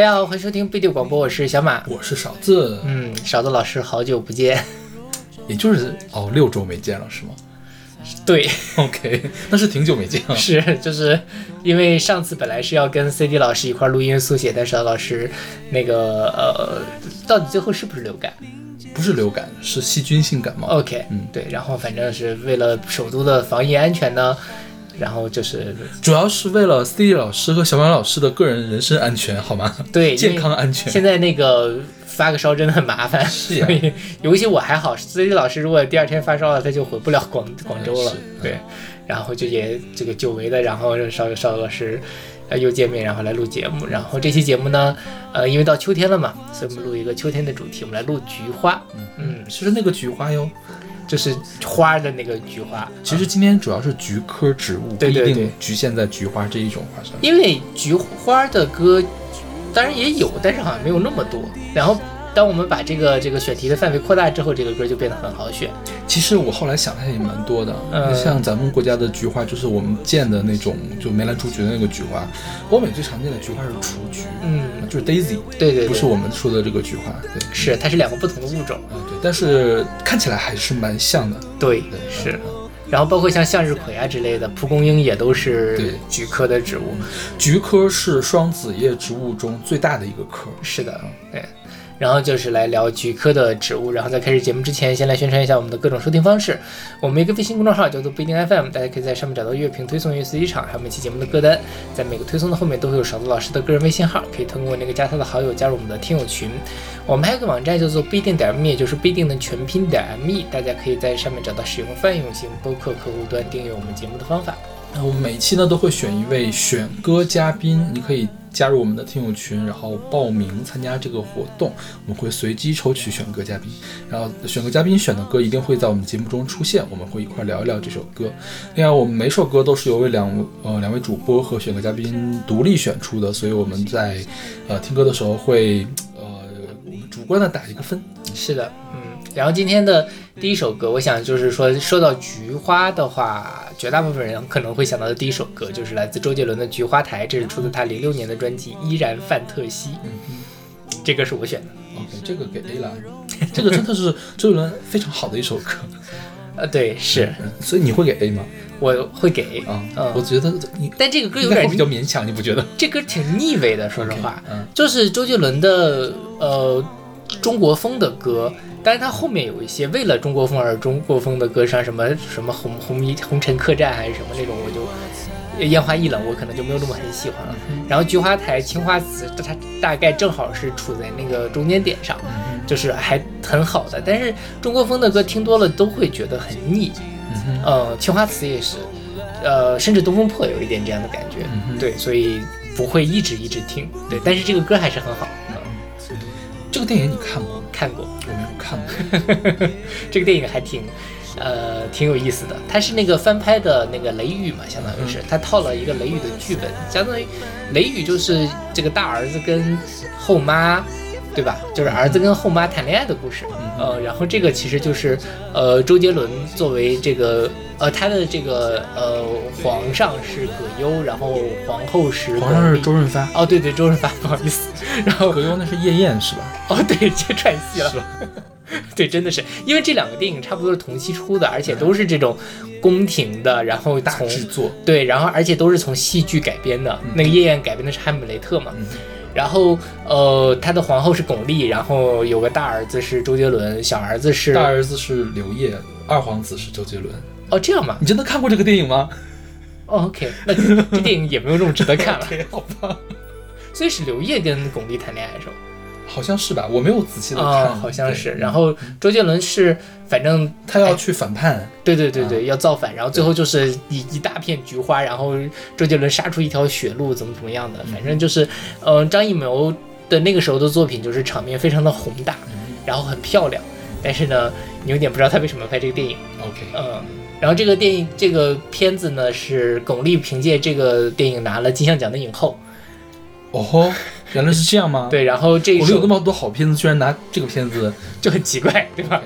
大家好，欢迎收听贝蒂广播，我是小马。我是勺子，嗯，勺子老师，好久不见。也就是哦，六周没见了是吗对，？OK，那是挺久没见了。是就是因为上次本来是要跟 CD 老师一块录音速写，但是老师那个呃，到底最后是不是流感不是流感，是细菌性感冒。？OK，嗯对，然后反正是为了首都的防疫安全呢，然后就是主要是为了 C D 老师和小马老师的个人人身安全，好吗？对健康安全。现在那个发个烧真的很麻烦，是呀所以尤其我还好，C D 老师如果第二天发烧了，他就回不了广广州了是，对，然后就也这个久违的，然后邵邵老师。呃，又见面，然后来录节目。然后这期节目呢，呃，因为到秋天了嘛，所以我们录一个秋天的主题，我们来录菊花。嗯，其实那个菊花哟，就是花的那个菊花。其实今天主要是菊科植物，不一定局限在菊花这一种花上。因为菊花的歌当然也有，但是好像没有那么多。然后当我们把这个这个选题的范围扩大之后，这个歌就变得很好选。其实我后来想，它也蛮多的。嗯像咱们国家的菊花，就是我们见的那种，就梅兰竹菊的那个菊花。欧美最常见的菊花是雏菊，嗯，就是 daisy，对对对，不是我们说的这个菊花。对，是，它是两个不同的物种。啊对，但是看起来还是蛮像的。对，对，是。嗯然后包括像向日葵啊之类的，蒲公英也都对是菊科的植物。菊科是双子叶植物中最大的一个科。是的，对。然后就是来聊菊科的植物。然后在开始节目之前，先来宣传一下我们的各种收听方式。我们一个微信公众号叫做不一定 FM，大家可以在上面找到乐评推送、乐随机场，还有每期节目的歌单。在每个推送的后面都会有勺子老师的个人微信号，可以通过那个加他的好友加入我们的听友群。我们还有个网站叫做不一定点 me，也就是不一定的全拼点 me，大家可以在上面找到使用泛用型播客客户端订阅我们节目的方法。那我们每期呢都会选一位选歌嘉宾，你可以加入我们的听友群，然后报名参加这个活动，我们会随机抽取选歌嘉宾，然后选歌嘉宾选的歌一定会在我们节目中出现，我们会一块聊一聊这首歌。另外，我们每首歌都是由两呃两位主播和选歌嘉宾独立选出的，所以我们在呃听歌的时候会呃主观的打一个分。是的，嗯，然后今天的第一首歌，我想就是说，说到菊花的话，绝大部分人可能会想到的第一首歌就是来自周杰伦的《菊花台》，这是出自他零六年的专辑《依然范特西》，嗯这歌是我选的。OK，这个给 A 了，这个真的是周杰伦非常好的一首歌，呃，对，是。嗯所以你会给 A 吗？我会给，啊，嗯。我觉得你但这个歌有点比较勉强，你不觉得？这歌挺腻味的，说实话。就是周杰伦的呃中国风的歌。但是他后面有一些为了中国风而中国风的歌，像什么什么红红衣红尘客栈还是什么那种，我就烟花易冷，我可能就没有那么很喜欢了。然后菊花台、青花瓷，它大概正好是处在那个中间点上，就是还很好的。但是中国风的歌听多了都会觉得很腻，嗯呃，青花瓷也是，呃，甚至东风破有一点这样的感觉，对，所以不会一直一直听，对。但是这个歌还是很好，嗯这个电影你看过吗？看过，这个电影还挺。呃，挺有意思的，它是那个翻拍的那个《雷雨》嘛，相当于是它套了一个《雷雨》的剧本，相当于《雷雨》就是这个大儿子跟后妈，对吧？就是儿子跟后妈谈恋爱的故事。呃，然后这个其实就是呃，周杰伦作为这个呃他的这个呃皇上是葛优，然后皇后是皇上是周润发，哦，对对，周润发，不好意思，然后葛优那是夜宴是吧？哦，对，接串戏了。对，真的是，因为这两个电影差不多是同期出的，而且都是这种宫廷的，然后大从制作，对，然后而且都是从戏剧改编的。那个《夜宴》改编的是《汉姆雷特》嘛，嗯然后呃，他的皇后是巩俐，然后有个大儿子是周杰伦，小儿子是大儿子是刘烨，二皇子是周杰伦。哦这样嘛，你真的看过这个电影吗？哦 OK，那这这电影也没有这么值得看了。好吧，所以是刘烨跟巩俐谈恋爱是吧？好像是吧？我没有仔细的啊、看，好像是。然后周杰伦是反正他要去反叛，对对对对，要造反，然后最后就是一一大片菊花，然后周杰伦杀出一条血路，怎么怎么样的，反正就是，嗯、张艺谋的那个时候的作品就是场面非常的宏大，然后很漂亮，但是呢，你有点不知道他为什么拍这个电影，OK，嗯，然后这个电影这个片子呢是巩俐凭借这个电影拿了金像奖的影后，哦吼，原来是这样吗？，对，然后这一我们有那么多好片子，居然拿这个片子，就很奇怪，对吧？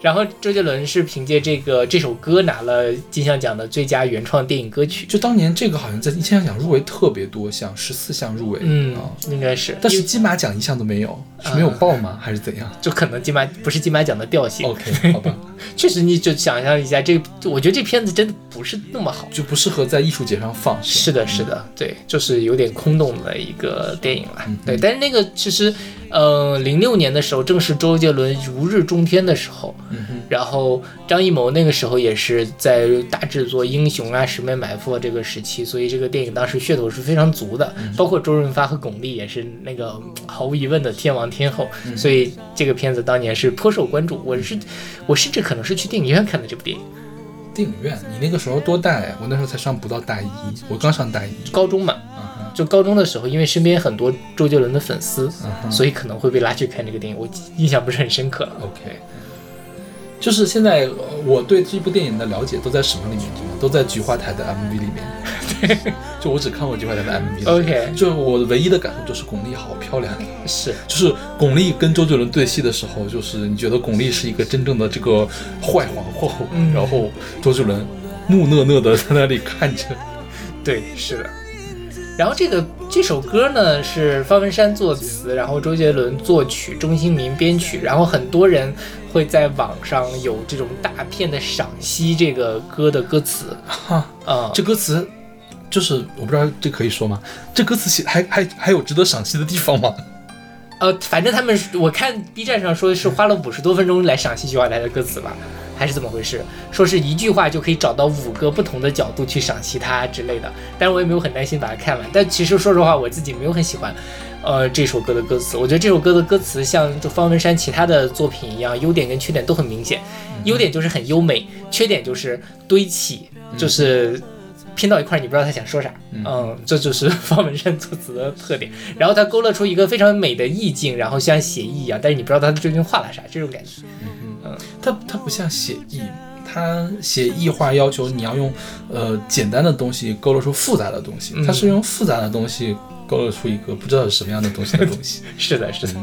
然后周杰伦是凭借这个这首歌拿了金像奖的最佳原创电影歌曲。就当年这个好像在金像奖入围特别多项，十四项入围，嗯啊，应该是，但是金马奖一项都没有，是没有报吗？还是怎样就可能金马不是金马奖的调性。？OK，好吧，确实，你就想象一下，这个我觉得这片子真的不是那么好。就不适合在艺术节上放。是的，是的，对，就是有点空洞的一个电影了。对，但是那个其实，呃，零六年的时候，正是周杰伦如日中天的时候。嗯，然后张艺谋那个时候也是在大制作《英雄》啊、《十面埋伏》啊这个时期，所以这个电影当时噱头是非常足的。包括周润发和巩俐也是那个嗯毫无疑问的天王天后，所以这个片子当年是颇受关注。我是我甚至可能是去电影院看的这部电影，电影院，你那个时候多大呀？我那时候才上不到大一，我刚上大一。高中嘛。就高中的时候，因为身边很多周杰伦的粉丝，所以可能会被拉去看这个电影。我印象不是很深刻了。OK，就是现在呃我对这部电影的了解都在什么里面？都在菊花台的 MV 里面。对就我只看过菊花台的 MV。OK，就我唯一的感受就是巩俐好漂亮，是就是巩俐跟周杰伦对戏的时候，就是你觉得巩俐是一个真正的这个坏皇后，嗯然后周杰伦木讷讷的在那里看着。对，是的。然后这个这首歌呢是方文山作词，然后周杰伦作曲，钟兴民编曲，然后很多人会在网上有这种大片的赏析这个歌的歌词哈，啊、这歌词就是我不知道这可以说吗？这歌词写还还还有值得赏析的地方吗？呃，反正他们是我看 B 站上说是花了五十多分钟来赏析菊花台的歌词吧，还是怎么回事？说是一句话就可以找到五个不同的角度去赏析它之类的。但是我也没有很耐心把它看完。但其实说实话，我自己没有很喜欢，呃，这首歌的歌词。我觉得这首歌的歌词像就方文山其他的作品一样，优点跟缺点都很明显。优点就是很优美，缺点就是堆砌，就是。拼到一块儿，你不知道他想说啥，嗯，这就是方文山作词的特点。然后他勾勒出一个非常美的意境，然后像写意一样，但是你不知道他究竟画了啥，这种感觉。嗯，他他不像写意，他写意画要求你要用呃简单的东西勾勒出复杂的东西，他是用复杂的东西勾勒出一个不知道是什么样的东西的东西。是的，是的。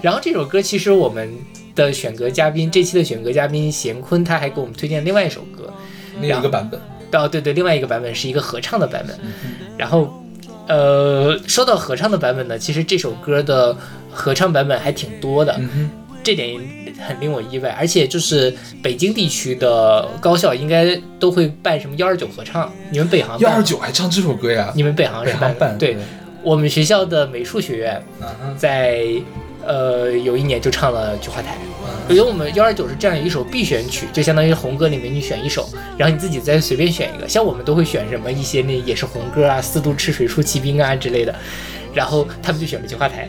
然后这首歌其实我们的选歌嘉宾，这期的选歌嘉宾贤坤他还给我们推荐另外一首歌，另一个版本，哦，对对，另外一个版本是一个合唱的版本。然后，呃，说到合唱的版本呢，其实这首歌的合唱版本还挺多的，这点很令我意外。而且就是北京地区的高校应该都会办什么幺二九合唱，你们北航办幺二，九还唱这首歌呀？你们北航是办对，我们学校的美术学院在呃有一年就唱了《菊花台》。因为我们幺二九是这样一首必选曲，就相当于红歌里面你选一首，然后你自己再随便选一个。像我们都会选什么一些那也是红歌啊，《四渡赤水出奇兵》啊之类的，然后他们就选了《菊花台》，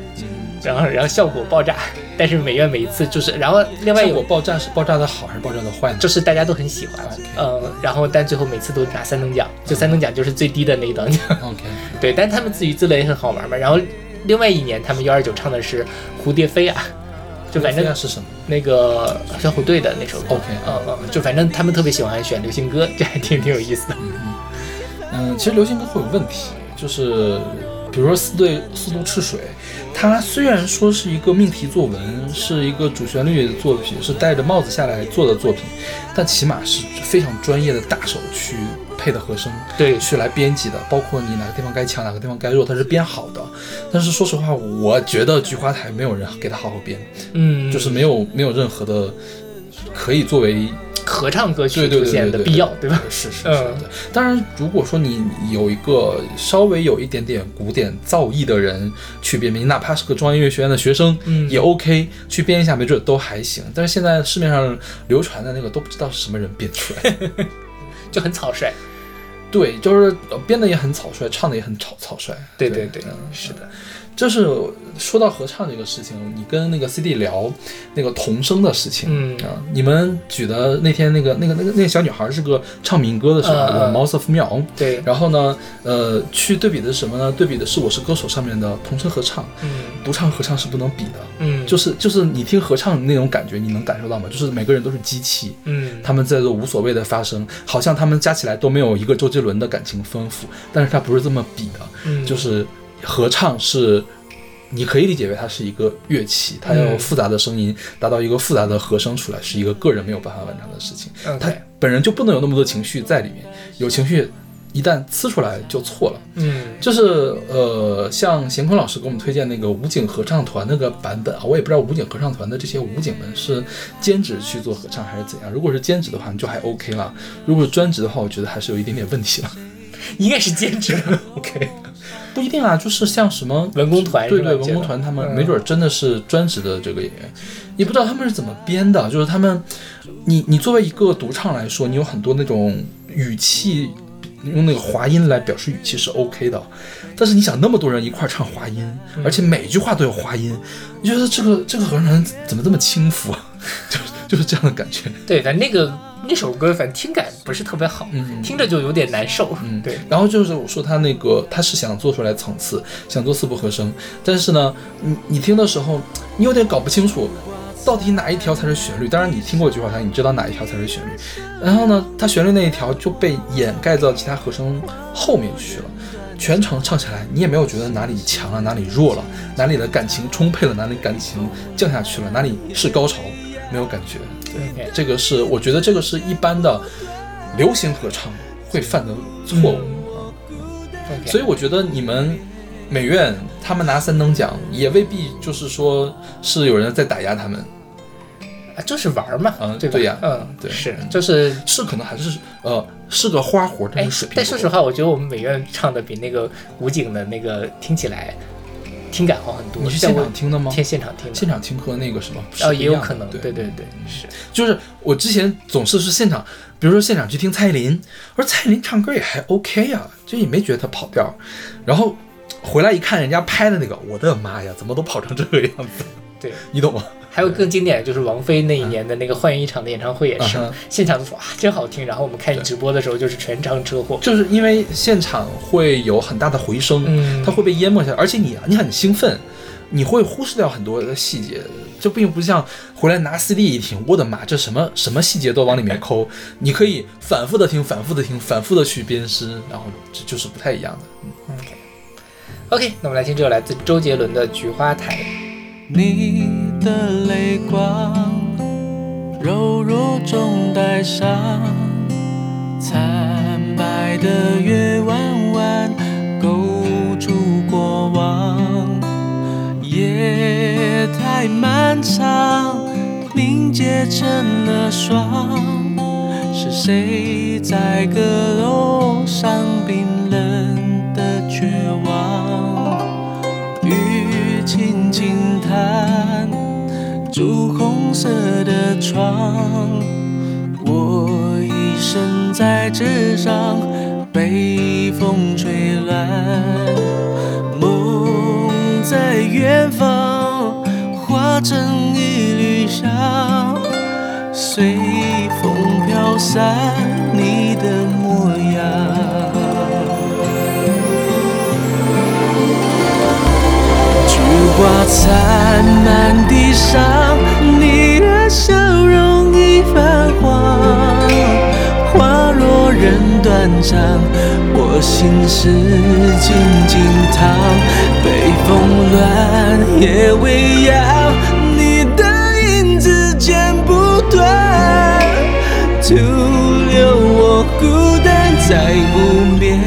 然后然后效果爆炸。但是美院每一次就是，然后另外效有果爆炸是爆炸的好还是爆炸的坏呢？就是大家都很喜欢嗯，然后但最后每次都拿三等奖，就三等奖就是最低的那一等奖。OK，对，但他们自娱自乐也很好玩嘛。然后另外一年他们幺二九唱的是《蝴蝶飞》啊，就反正那是什么？那个小虎队的那首歌。OK 嗯嗯，就反正他们特别喜欢选流行歌，这还挺挺有意思的。嗯嗯嗯，其实流行歌会有问题，就是比如说四对四渡赤水，它虽然说是一个命题作文，是一个主旋律的作品，是戴着帽子下来做的作品，但起码是非常专业的大手去配的和声，对去来编辑的，包括你哪个地方该强，哪个地方该弱，它是编好的。但是说实话，我觉得菊花台没有人给它好好编，嗯，就是没有没有任何的可以作为合唱歌曲出现的必要，对吧？是是是。当然，如果说你有一个稍微有一点点古典造诣的人去编编，哪怕是个中央音乐学院的学生，嗯也 OK，去编一下，没准都还行。但是现在市面上流传的那个都不知道是什么人编出来的，就很草率。对，就是呃编的也很草率，唱的也很草草率。对对对嗯，是的。就是说到合唱这个事情，你跟那个 CD 聊那个童声的事情，嗯啊，你们举的那天那个那个那个那个小女孩是个唱民歌的是吧，嗯嗯 Mouse of 妙。对，然后呢，呃，去对比的是什么呢？对比的是《我是歌手》上面的童声合唱，嗯独唱合唱是不能比的。嗯，就是就是你听合唱那种感觉，你能感受到吗？就是每个人都是机器，嗯他们在做无所谓的发声，好像他们加起来都没有一个周杰伦的感情丰富，但是他不是这么比的，嗯，就是合唱是你可以理解为它是一个乐器，它要嗯复杂的声音达到一个复杂的和声出来，是一个个人没有办法完成的事情。他本人就不能有那么多情绪在里面，有情绪一旦呲出来就错了。嗯就是呃，像贤坤老师给我们推荐那个武警合唱团那个版本啊，我也不知道武警合唱团的这些武警们是兼职去做合唱还是怎样。如果是兼职的话，你就还 OK 了；如果是专职的话，我觉得还是有一点点问题了。应该是兼职 OK，不一定啊，就是像什么文工团对对，文工团他们嗯没准真的是专职的这个演员，也不知道他们是怎么编的。就是他们，你你作为一个独唱来说，你有很多那种语气，用那个滑音来表示语气是 OK 的。但是你想那么多人一块儿唱滑音，嗯而且每句话都有滑音，你觉得这个这个合唱团怎么这么轻浮啊？就就是这样的感觉。对，但那个那首歌反正听感不是特别好，嗯听着就有点难受。嗯对，然后就是我说他那个，他是想做出来层次，想做四部和声，但是呢，你你听的时候，你有点搞不清楚，到底哪一条才是旋律。当然你听过菊花台，你知道哪一条才是旋律。然后呢，它旋律那一条就被掩盖到其他和声后面去了。全程唱起来，你也没有觉得哪里强了，哪里弱了，哪里的感情充沛了，哪里感情降下去了，哪里是高潮，没有感觉。对，OK 这个是我觉得这个是一般的流行合唱会犯的错误啊。OK，所以我觉得你们美院他们拿三等奖，也未必就是说是有人在打压他们，啊就是玩嘛？嗯对呀嗯，对是，就是是可能还是呃是个花活，但哎是水平，但说实话，我觉得我们美院唱的比那个武警的那个听起来听感好很多。你是现场听的吗？听现场听的，现场听和那个什么是哦也有可能，对对对对，是。就是我之前总是是现场，比如说现场去听蔡依林，我说蔡依林唱歌也还 OK 呀、就也没觉得她跑调，然后回来一看人家拍的那个，我的妈呀，怎么都跑成这个样子？对，你懂吗？还有更经典的就是王菲那一年的那个幻乐一场的演唱会也是，嗯现场都说啊真好听，然后我们看直播的时候就是全场车祸，就是因为现场会有很大的回声，嗯。它会被淹没下来，而且你你很兴奋，你会忽视掉很多的细节，这并不像回来拿 CD 一听，我的妈，这什么什么细节都往里面抠，你可以反复的听，反复的听，反复的去鞭尸，然后这就是不太一样的。OK，那我们来听这首来自周杰伦的《菊花台》。你的泪光，柔弱中带伤，惨白的月弯弯勾住过往，夜太漫长，凝结成了霜，是谁在阁楼上冰冷？轻轻弹，朱红色的窗，我一生在纸上被风吹乱，梦在远方化成一缕香，随风飘散。花残满地上，你的笑容已泛黄。花落人断肠，我心事静静躺。北风乱，夜未央，你的影子剪不断，徒留我孤单在无眠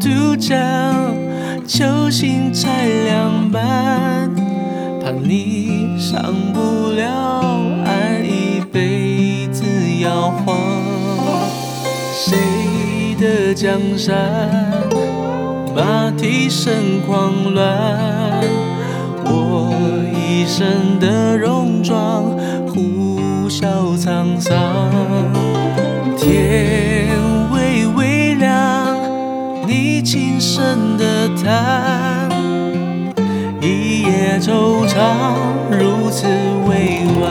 墨渡江，球心拆两半，怕你上不了岸，一辈子摇晃。谁的江山，马蹄声狂乱，我一身的戎装呼啸沧桑。深的叹，一夜惆怅如此委婉。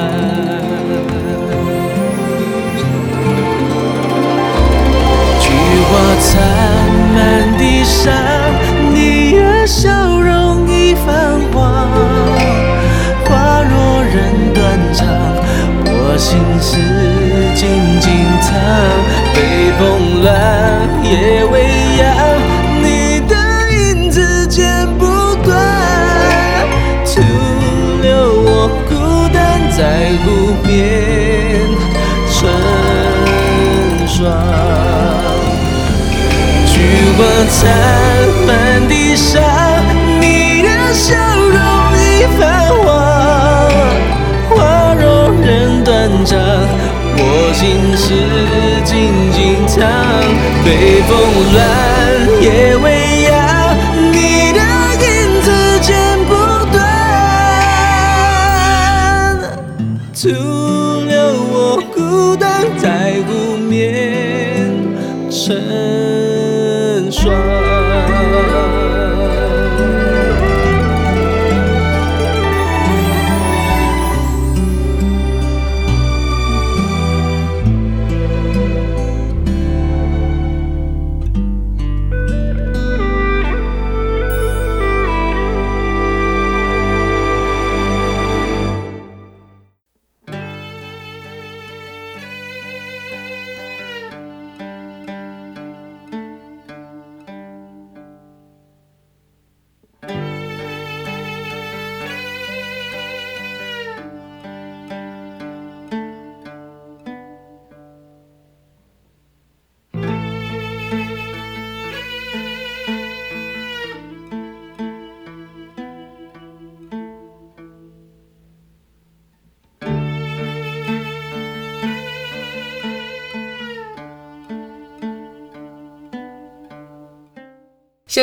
菊花残，满地伤，你的笑容已泛黄。花落人断肠，我心事静静藏。北风乱，夜未残，满地伤，你的笑容已泛黄。花落人断肠，我心事静静藏。北风乱，夜未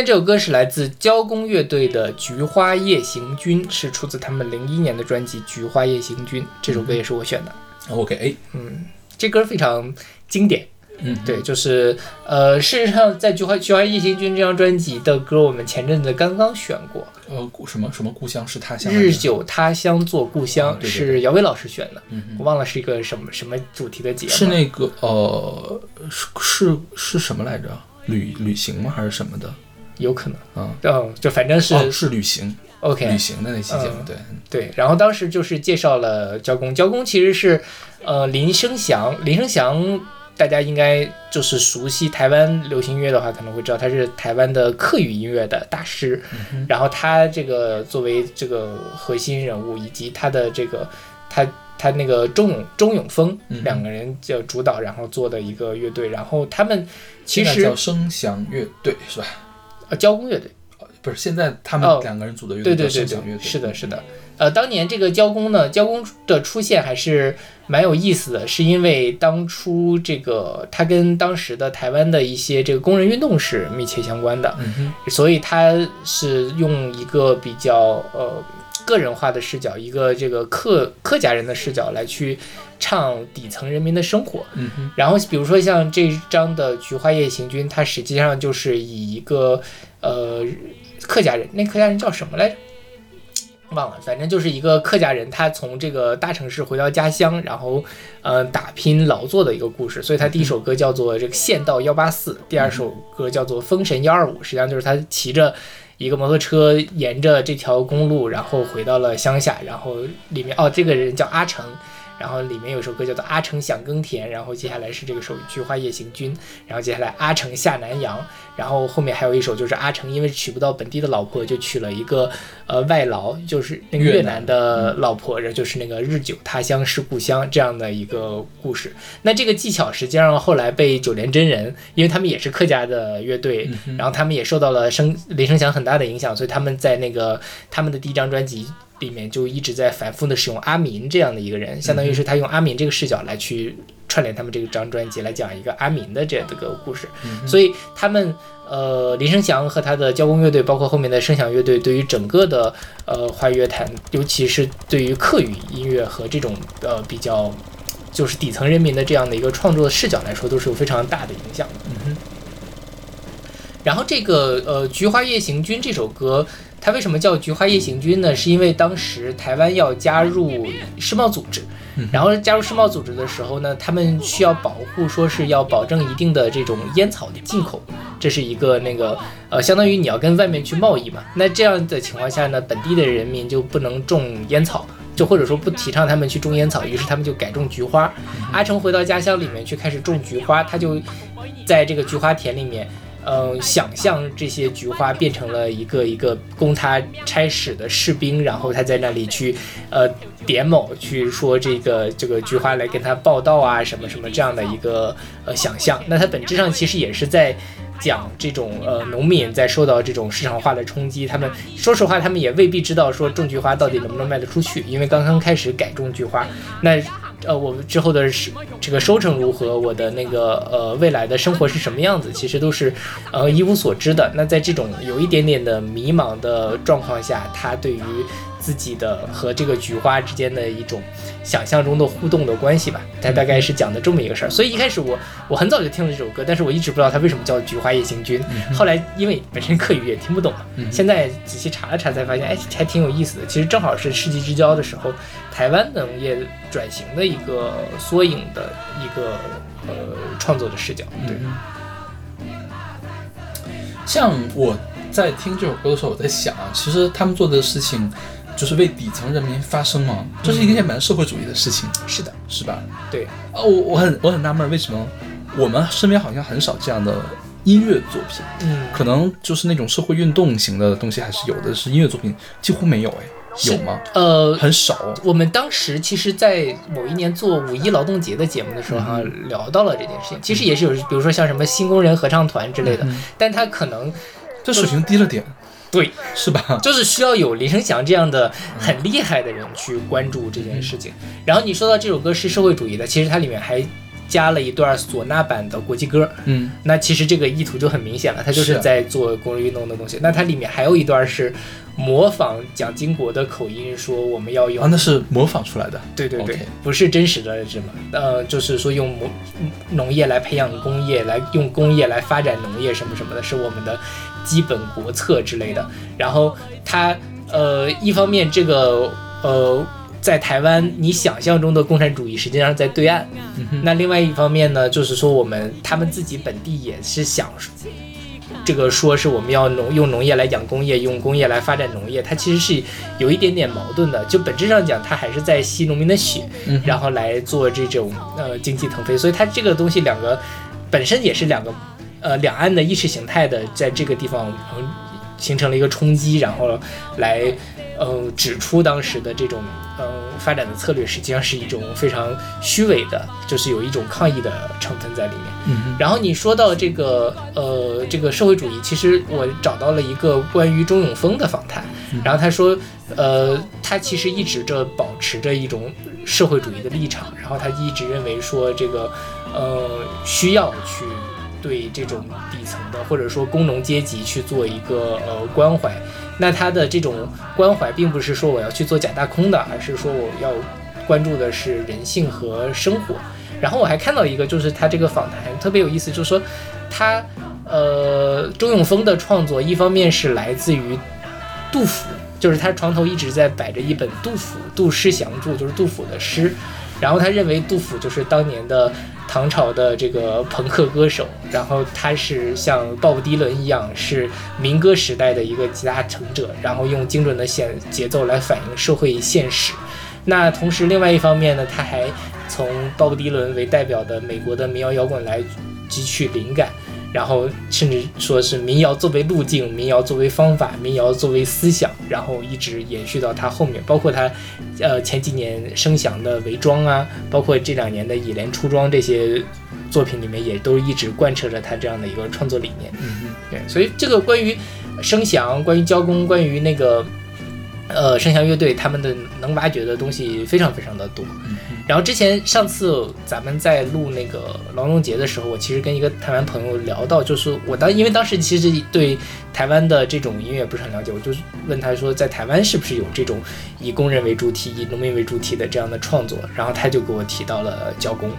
这首歌是来自交工乐队的《菊花夜行军》，是出自他们零一年的专辑《菊花夜行军》。这首歌也是我选的。OK，嗯，这歌非常经典。嗯，对，就是呃，事实上，在《菊花菊花夜行军》这张专辑的歌，我们前阵子刚刚选过，呃，故什么什么故乡是他乡《，日久他乡作故乡是姚伟老师选的，嗯我忘了是一个什么什么主题的节目。是那个呃，是是是什么来着？旅旅行吗？还是什么的？有可能，啊，嗯，就反正是、哦，是旅行，OK，旅行的那期节目，嗯对，对，然后当时就是介绍了交工，交工其实是，呃，林生祥，林生祥大家应该就是熟悉台湾流行音乐的话，可能会知道他是台湾的客语音乐的大师，然后他这个作为这个核心人物，以及他的这个他。他那个钟永钟永峰两个人就主导，然后做的一个乐队，然后他们其实叫声响乐队是吧？呃交工乐队，不是，现在他哦们两个人组的乐对队对对对，叫声响乐队，是的，是的。呃，当年这个交工呢，交工的出现还是蛮有意思的，是因为当初这个他跟当时的台湾的一些这个工人运动是密切相关的，嗯，所以他是用一个比较呃个人化的视角，一个这个客客家人的视角来去唱底层人民的生活。嗯哼，然后比如说像这一张的《菊花夜行军》，它实际上就是以一个呃客家人，那客家人叫什么来着？忘了，反正就是一个客家人，他从这个大城市回到家乡，然后呃打拼劳作的一个故事。所以他第一首歌叫做这个《县道幺八四》，第二首歌叫做《封神幺二五》，实际上就是他骑着一个摩托车沿着这条公路，然后回到了乡下，然后里面哦，这个人叫阿成。然后里面有首歌叫做《阿城想耕田》，然后接下来是这个首《菊花夜行军》，然后接下来阿城下南洋，然后后面还有一首就是阿城因为娶不到本地的老婆，就娶了一个呃外劳，就是那个越越南南的老婆，然后就是那个日久他乡是故乡这样的一个故事。那这个技巧实际上后来被九连真人，因为他们也是客家的乐队，然后他们也受到了声林声祥很大的影响，所以他们在那个他们的第一张专辑里面就一直在反复的使用阿民这样的一个人，相当于是他用阿民这个视角来去串联他们这个张专辑来讲一个阿明的这样的个故事，所以他们呃林生祥和他的交工乐队，包括后面的声响乐队，对于整个的呃华语乐坛，尤其是对于客语音乐和这种呃比较就是底层人民的这样的一个创作的视角来说，都是有非常大的影响。的。嗯哼，然后这个呃《菊花夜行军》这首歌，它为什么叫《菊花夜行军》呢？是因为当时台湾要加入世贸组织，然后加入世贸组织的时候呢，他们需要保护，说是要保证一定的这种烟草的进口，这是一个那个呃，相当于你要跟外面去贸易嘛。那这样的情况下呢，本地的人民就不能种烟草。就或者说不提倡他们去种烟草，于是他们就改种菊花。阿成回到家乡里面去开始种菊花，他就在这个菊花田里面，呃，想象这些菊花变成了一个一个供他差使的士兵，然后他在那里去，呃，点某去说这个这个菊花来跟他报道啊，什么什么这样的一个呃想象。那它本质上其实也是在。讲这种呃农民在受到这种市场化的冲击，他们说实话，他们也未必知道说种菊花到底能不能卖得出去，因为刚刚开始改种菊花。那呃我们之后的是这个收成如何，我的那个呃未来的生活是什么样子，其实都是呃一无所知的。那在这种有一点点的迷茫的状况下，他对于自己的和这个菊花之间的一种。想象中的互动的关系吧，它大概是讲的这么一个事儿。所以一开始我我很早就听了这首歌，但是我一直不知道它为什么叫《菊花夜行军》。后来因为本身课语也听不懂嘛，现在仔细查了查才发现，哎，还挺有意思的。其实正好是世纪之交的时候，台湾农业转型的一个缩影的一个呃创作的视角。对，像我在听这首歌的时候，我在想啊，其实他们做的事情。就是为底层人民发声嘛，这是一件蛮社会主义的事情。是的，是吧？对。啊，我我很我很纳闷，为什么我们身边好像很少这样的音乐作品？嗯，可能就是那种社会运动型的东西还是有的，是音乐作品几乎没有哎，有吗？呃，很少。我们当时其实，在某一年做五一劳动节的节目的时候，好像聊到了这件事情。其实也是有，比如说像什么新工人合唱团之类的，但他可能这水平低了点。对，是吧？就是需要有林生祥这样的很厉害的人去关注这件事情。然后你说到这首歌是社会主义的，其实它里面还加了一段唢呐版的国际歌。嗯，那其实这个意图就很明显了，它就是在做工人运动的东西。那它里面还有一段是模仿蒋经国的口音，说我们要用啊，那是模仿出来的。对对对，不是真实的，是吗？呃，就是说用农农业来培养工业，来用工业来发展农业什么什么的，是我们的。基本国策之类的，然后他呃，一方面这个呃，在台湾你想象中的共产主义实际上在对岸，那另外一方面呢，就是说我们他们自己本地也是想这个说是我们要农用农业来养工业，用工业来发展农业，它其实是有一点点矛盾的。就本质上讲，它还是在吸农民的血，然后来做这种呃经济腾飞，所以它这个东西两个本身也是两个。呃，两岸的意识形态的在这个地方嗯形成了一个冲击，然后来嗯指出当时的这种嗯发展的策略实际上是一种非常虚伪的，就是有一种抗议的成分在里面。嗯，然后你说到这个呃这个社会主义，其实我找到了一个关于钟永峰的访谈，然后他说呃他其实一直这保持着一种社会主义的立场，然后他一直认为说这个呃需要去。对这种底层的或者说工农阶级去做一个呃关怀，那他的这种关怀并不是说我要去做假大空的，而是说我要关注的是人性和生活。然后我还看到一个，就是他这个访谈特别有意思，就是说他呃周永峰的创作，一方面是来自于杜甫，就是他床头一直在摆着一本杜甫《杜诗详注》，就是杜甫的诗，然后他认为杜甫就是当年的。唐朝的这个朋克歌手，然后他是像鲍勃迪伦一样，是民歌时代的一个集大成者，然后用精准的弦节奏来反映社会现实。那同时，另外一方面呢，他还从鲍勃迪伦为代表的美国的民谣摇滚来汲取灵感。然后甚至说是民谣作为路径，民谣作为方法，民谣作为思想，然后一直延续到他后面，包括他，呃前几年声响的伪装啊，包括这两年的以莲出装这些作品里面，也都一直贯彻着他这样的一个创作理念。嗯嗯，对，所以这个关于声响、关于交工、关于那个呃声响乐队他们的能挖掘的东西非常非常的多。然后之前上次咱们在录那个劳动节的时候，我其实跟一个台湾朋友聊到，就是我当因为当时其实对台湾的这种音乐不是很了解，我就问他说，在台湾是不是有这种以工人为主体、以农民为主体的这样的创作？然后他就给我提到了交工，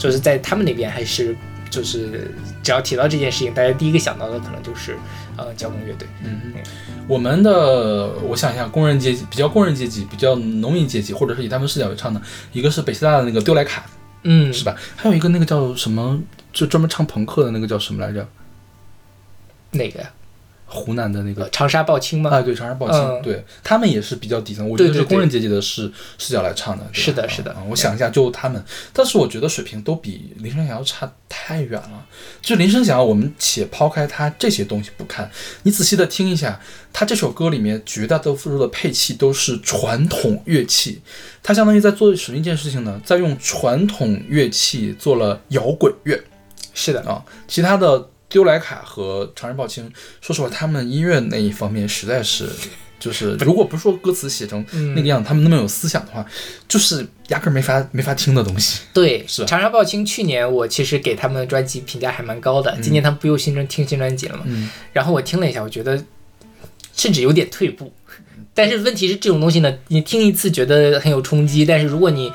就是在他们那边还是就是只要提到这件事情，大家第一个想到的可能就是呃交工乐队。嗯嗯，我们的我想一下，工人阶级比较工人阶级，比较农民阶级，或者是以他们视角为唱的，一个是北师大的那个丢莱卡，嗯，是吧？还有一个那个叫什么，就专门唱朋克的那个叫什么来着？哪个呀？湖南的那个呃长沙报青吗？啊，对，长沙报青，嗯对他们也是比较底层，我觉得是工人阶级的视视角来唱的，是的是的啊我想一下，就他们，但是我觉得水平都比林声祥要差太远了。就林声祥，我们且抛开他这些东西不看，你仔细的听一下，他这首歌里面绝大多数的配器都是传统乐器，他相当于在做什么一件事情呢？在用传统乐器做了摇滚乐。是的，啊，其他的丢莱卡和长人报青，说实话，他们音乐那一方面实在是，就是如果不是说歌词写成嗯那个样子，他们那么有思想的话，就是压根儿没法没法听的东西。对，是吧长沙报青去年我其实给他们的专辑评价还蛮高的，今年他们不又新专听新专辑了嘛？嗯，然后我听了一下，我觉得甚至有点退步。但是问题是这种东西呢，你听一次觉得很有冲击，但是如果你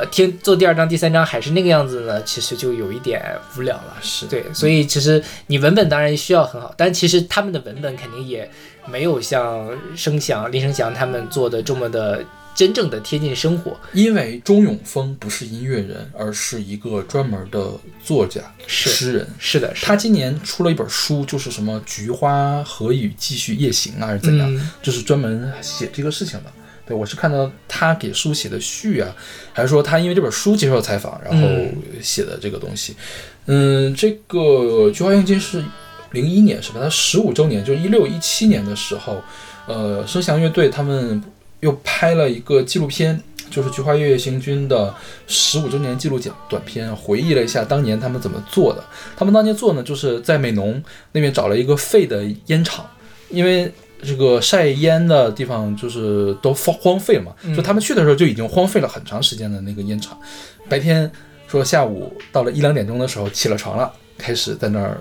呃听做第二章、第三章还是那个样子呢，其实就有一点无聊了。是对，所以其实你文本当然需要很好，但其实他们的文本肯定也没有像声响、林声祥他们做的这么的真正的贴近生活。因为钟永峰不是音乐人，而是一个专门的作家、诗人。是的，是的他今年出了一本书，就是什么《菊花何以继续夜行》啊，还是怎样？嗯就是专门写这个事情的。对我是看到他给书写的序啊，还是说他因为这本书接受采访，然后嗯写的这个东西。嗯，这个《菊花夜行》是零一年是吧？他十五周年，就是一六一七年的时候，呃，声响乐队他们又拍了一个纪录片。就是菊花夜行军的十五周年纪录短短片，回忆了一下当年他们怎么做的。他们当年做呢，就是在美浓那边找了一个废的烟厂，因为这个晒烟的地方就是都荒荒废了嘛，嗯就他们去的时候就已经荒废了很长时间的那个烟厂。白天说下午到了一两点钟的时候起了床了，开始在那儿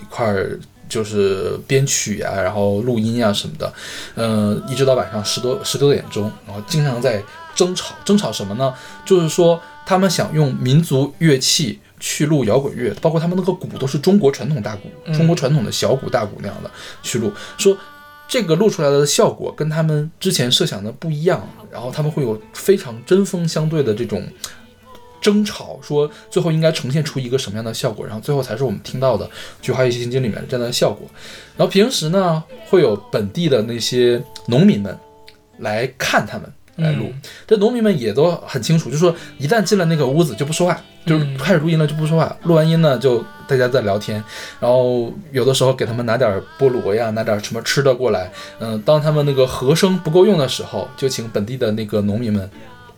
一块儿就是编曲啊，然后录音啊什么的，嗯、一直到晚上十多十多点钟，然后经常在争吵，争吵什么呢？就是说他们想用民族乐器去录摇滚乐，包括他们那个鼓都是中国传统大鼓，嗯中国传统的小鼓、大鼓那样的去录，说这个录出来的效果跟他们之前设想的不一样，然后他们会有非常针锋相对的这种争吵，说最后应该呈现出一个什么样的效果，然后最后才是我们听到的《菊花夜行经》里面的这样的效果。然后平时呢，会有本地的那些农民们来看他们来录，嗯这农民们也都很清楚，就是说一旦进了那个屋子就不说话，就是嗯。开始录音了就不说话，录完音呢就大家在聊天，然后有的时候给他们拿点菠萝呀，拿点什么吃的过来，嗯、当他们那个和声不够用的时候，就请本地的那个农民们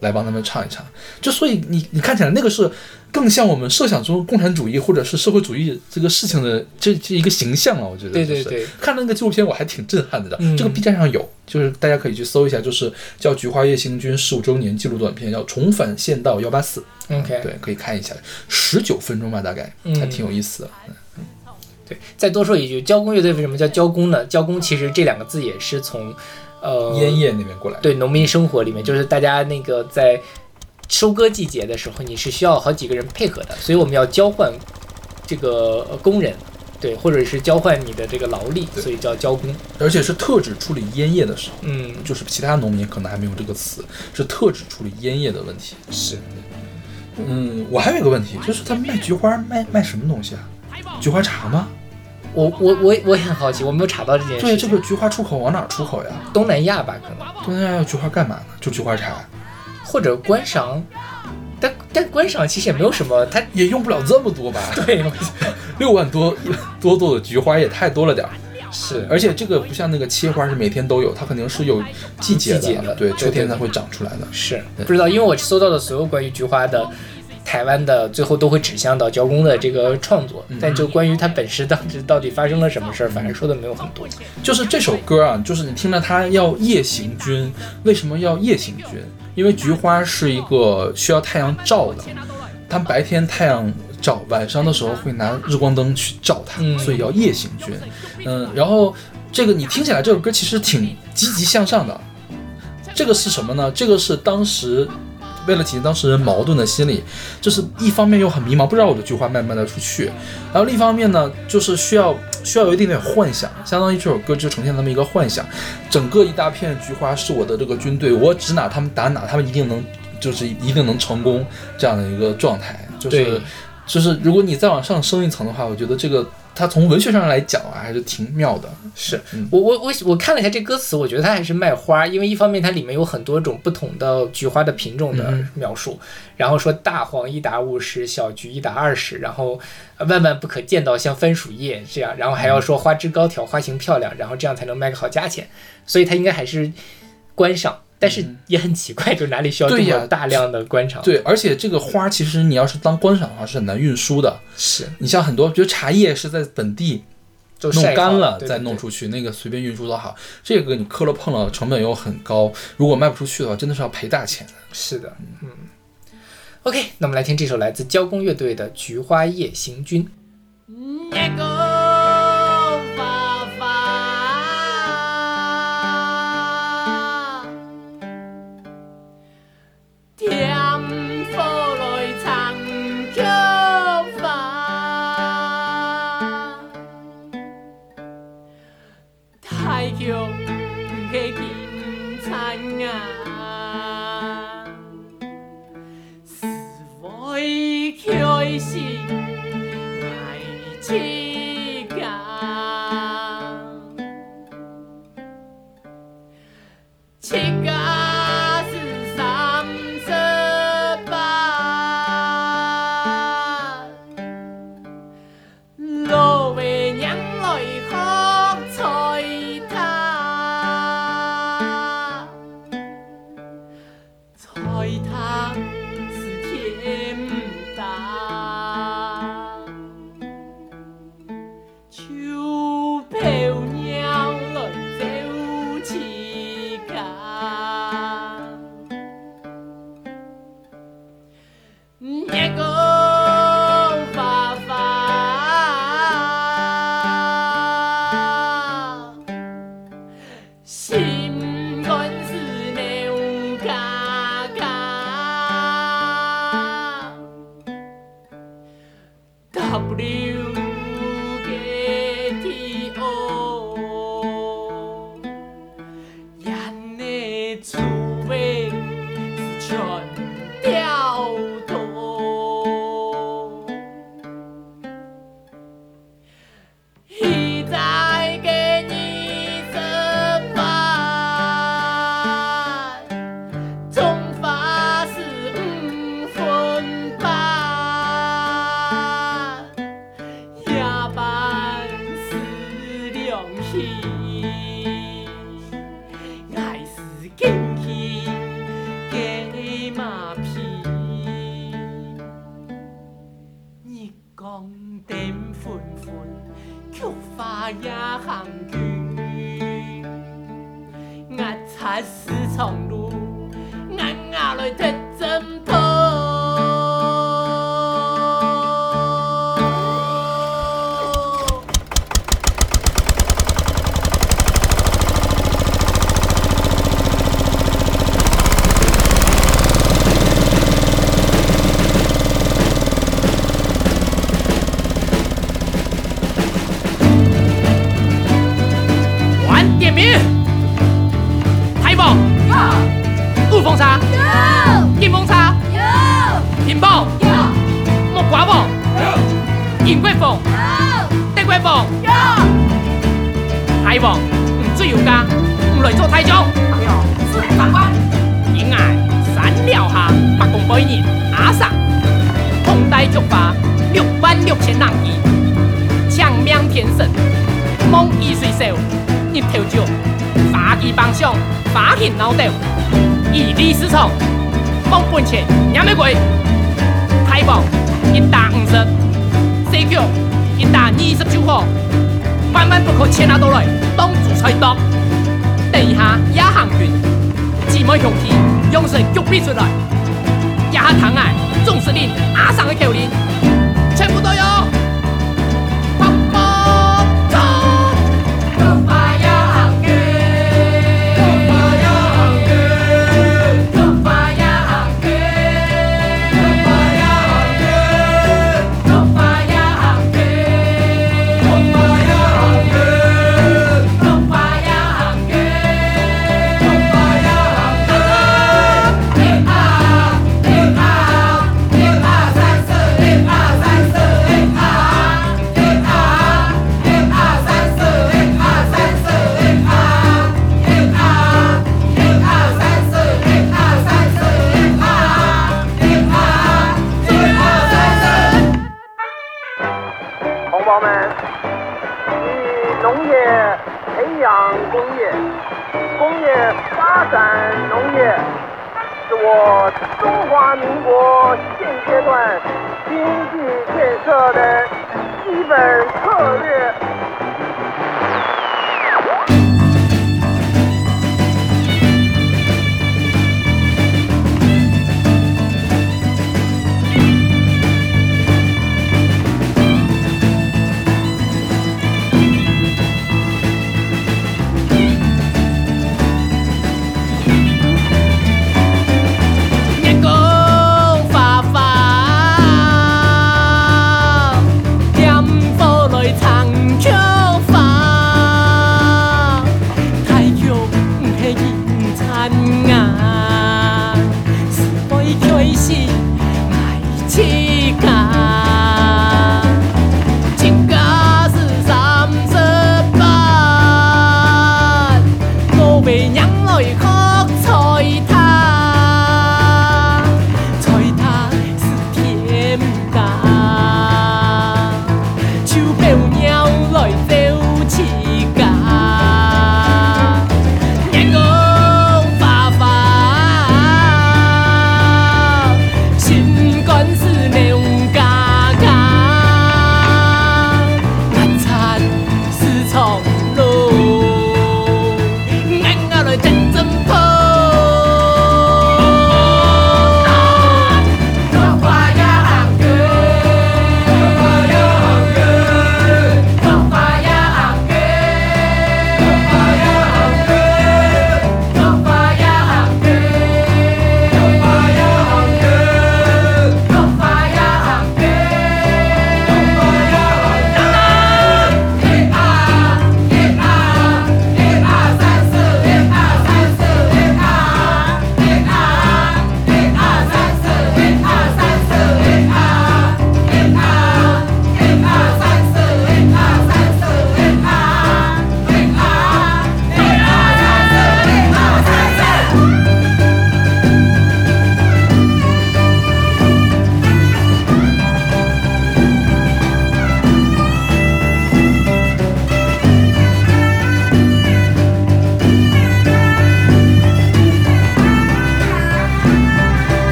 来帮他们唱一唱，就所以你你看起来那个是更像我们设想中共产主义或者是社会主义这个事情的这这一个形象了，我觉得、就是。对。对对，看那个纪录片我还挺震撼的，嗯。这个 B 站上有，就是大家可以去搜一下，就是叫《菊花夜行军》十五周年纪录短片，叫《重返县道幺八四》，OK，对，可以看一下，十九分钟吧，大概嗯还挺有意思的。嗯对，再多说一句，交工乐队为什么叫交工呢？交工其实这两个字也是从呃烟叶那边过来，，对农民生活里面，就是大家那个在收割季节的时候，你是需要好几个人配合的，所以我们要交换这个呃工人，对，或者是交换你的这个劳力，所以叫交工。而且是特指处理烟叶的时候，嗯，就是其他农民可能还没有这个词，是特指处理烟叶的问题。是嗯，我还有一个问题，就是他卖菊花卖卖什么东西啊？菊花茶吗？我我我我也很好奇，我没有查到这件事对，这个菊花出口往哪儿出口呀？东南亚吧，可能东南亚要菊花干嘛呢？就菊花茶，或者观赏，但但观赏其实也没有什么，它也用不了这么多吧？对 六万多多朵的菊花也太多了点儿。是而且这个不像那个切花是每天都有，它肯定是有季节的，季节的对，对对秋天才会长出来的。是不知道，因为我搜到的所有关于菊花的。台湾的最后都会指向到交工的这个创作，但就关于它本身当时到底发生了什么事儿，反正说的没有很多。就是这首歌啊，就是你听着它要夜行军，为什么要夜行军？因为菊花是一个需要太阳照的，它白天太阳照，晚上的时候会拿日光灯去照它，嗯。所以叫夜行军。嗯，然后这个你听起来这首歌其实挺积极向上的，这个是什么呢？这个是当时为了体现当事人矛盾的心理，就是一方面又很迷茫，不知道我的菊花卖不卖得出去，然后另一方面呢，就是需要需要有一点点幻想，相当于这首歌就呈现那么一个幻想，整个一大片菊花是我的这个军队，我指哪他们打哪，他们一定能就是一定能成功这样的一个状态，就是对就是如果你再往上升一层的话，我觉得这个它从文学上来讲啊，还是挺妙的。是嗯。我我我我看了一下这歌词，我觉得它还是卖花，因为一方面它里面有很多种不同的菊花的品种的嗯。描述，然后说大黄一打五十，小菊一打二十，然后呃万万不可见到像番薯叶这样，然后还要说花枝高挑，花型漂亮，然后这样才能卖个好价钱，所以它应该还是观赏，但是也很奇怪，就哪里需要这么大量的观赏？对，而且这个花其实你要是当观赏的话是很难运输的。是你像很多，比如茶叶是在本地都弄干了再弄出去，那个随便运输都好。这个你磕了碰了，成本又很高，如果卖不出去的话，真的是要赔大钱的。是的，嗯。OK，那我们来听这首来自交工乐队的《菊花夜行军》。一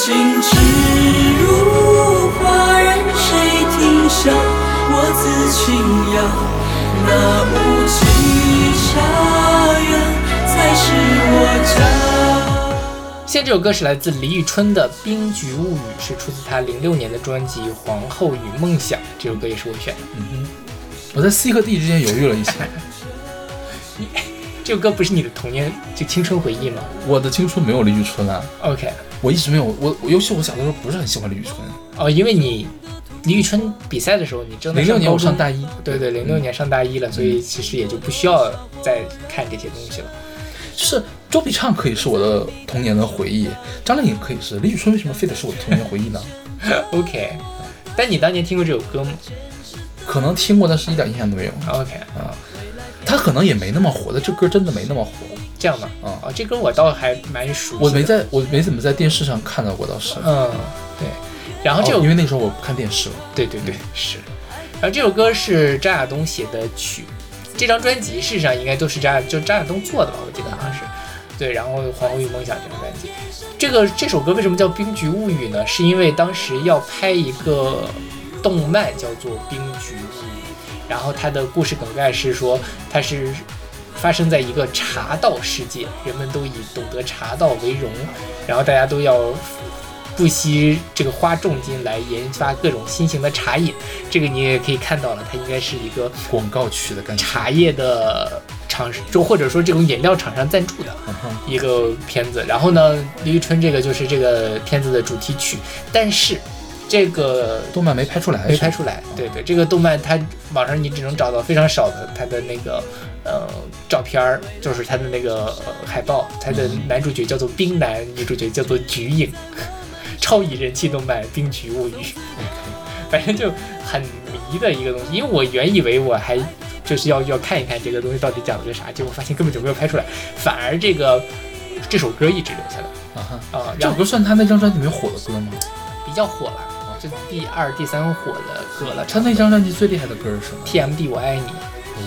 情至如画，任谁听笑我自轻扬。那无尽沙原才是我家。现在这首歌是来自李宇春的《冰菊物语》，是出自她零六年的专辑《皇后与梦想》。这首歌也是我选的。嗯哼，我在 C 和 D 之间犹豫了一下。这首歌不是你的童年就青春回忆吗？我的青春没有李宇春啊。OK。我一直没有我我尤其我小的时候不是很喜欢李宇春。哦因为你李宇春比赛的时候你真的零六年我上大一对对零六年上大一了所以其实也就不需要再看这些东西了。就是周笔畅可以是我的童年的回忆张靓颖可以是李宇春为什么非得是我的童年回忆呢？Ok 但你当年听过这首歌吗？可能听过但是一点印象都没有。Ok 啊他可能也没那么火他这歌真的没那么火。这样吧。啊哦，这歌我倒还蛮熟悉的。我没在，我没怎么在电视上看到过，倒是。嗯，对。然后这首哦因为那时候我不看电视了。对对对，是。然后这首歌是张亚东写的曲，这张专辑事实上应该都是张亚就张亚东做的吧，我记得好像是。对，然后《黄河与梦想》这张专辑，这个这首歌为什么叫《冰菊物语》呢？是因为当时要拍一个动漫叫做《冰菊物语》，然后它的故事梗概是说它是发生在一个茶道世界，人们都以懂得茶道为荣，然后大家都要不惜这个花重金来研发各种新型的茶饮。这个你也可以看到了，它应该是一个广告曲的感觉。茶叶的厂，就或者说这种饮料厂商赞助的一个片子。然后呢，李宇春这个就是这个片子的主题曲，但是这个动漫没拍出来，没拍出来。对对，这个动漫它网上你只能找到非常少的它的那个呃照片儿，就是他的那个、呃、海报，他的男主角叫做冰男，女主角叫做菊影，超以人气动漫《冰菊物语》，反正就很迷的一个东西。因为我原以为我还就是要要看一看这个东西到底讲了个啥，结果发现根本就没有拍出来，反而这个这首歌一直留下来啊哈，啊，这首歌算他那张专辑里面火的歌吗？比较火了。这第二、第三火的歌了，他那张专辑最厉害的歌是什么？TMD 我爱你，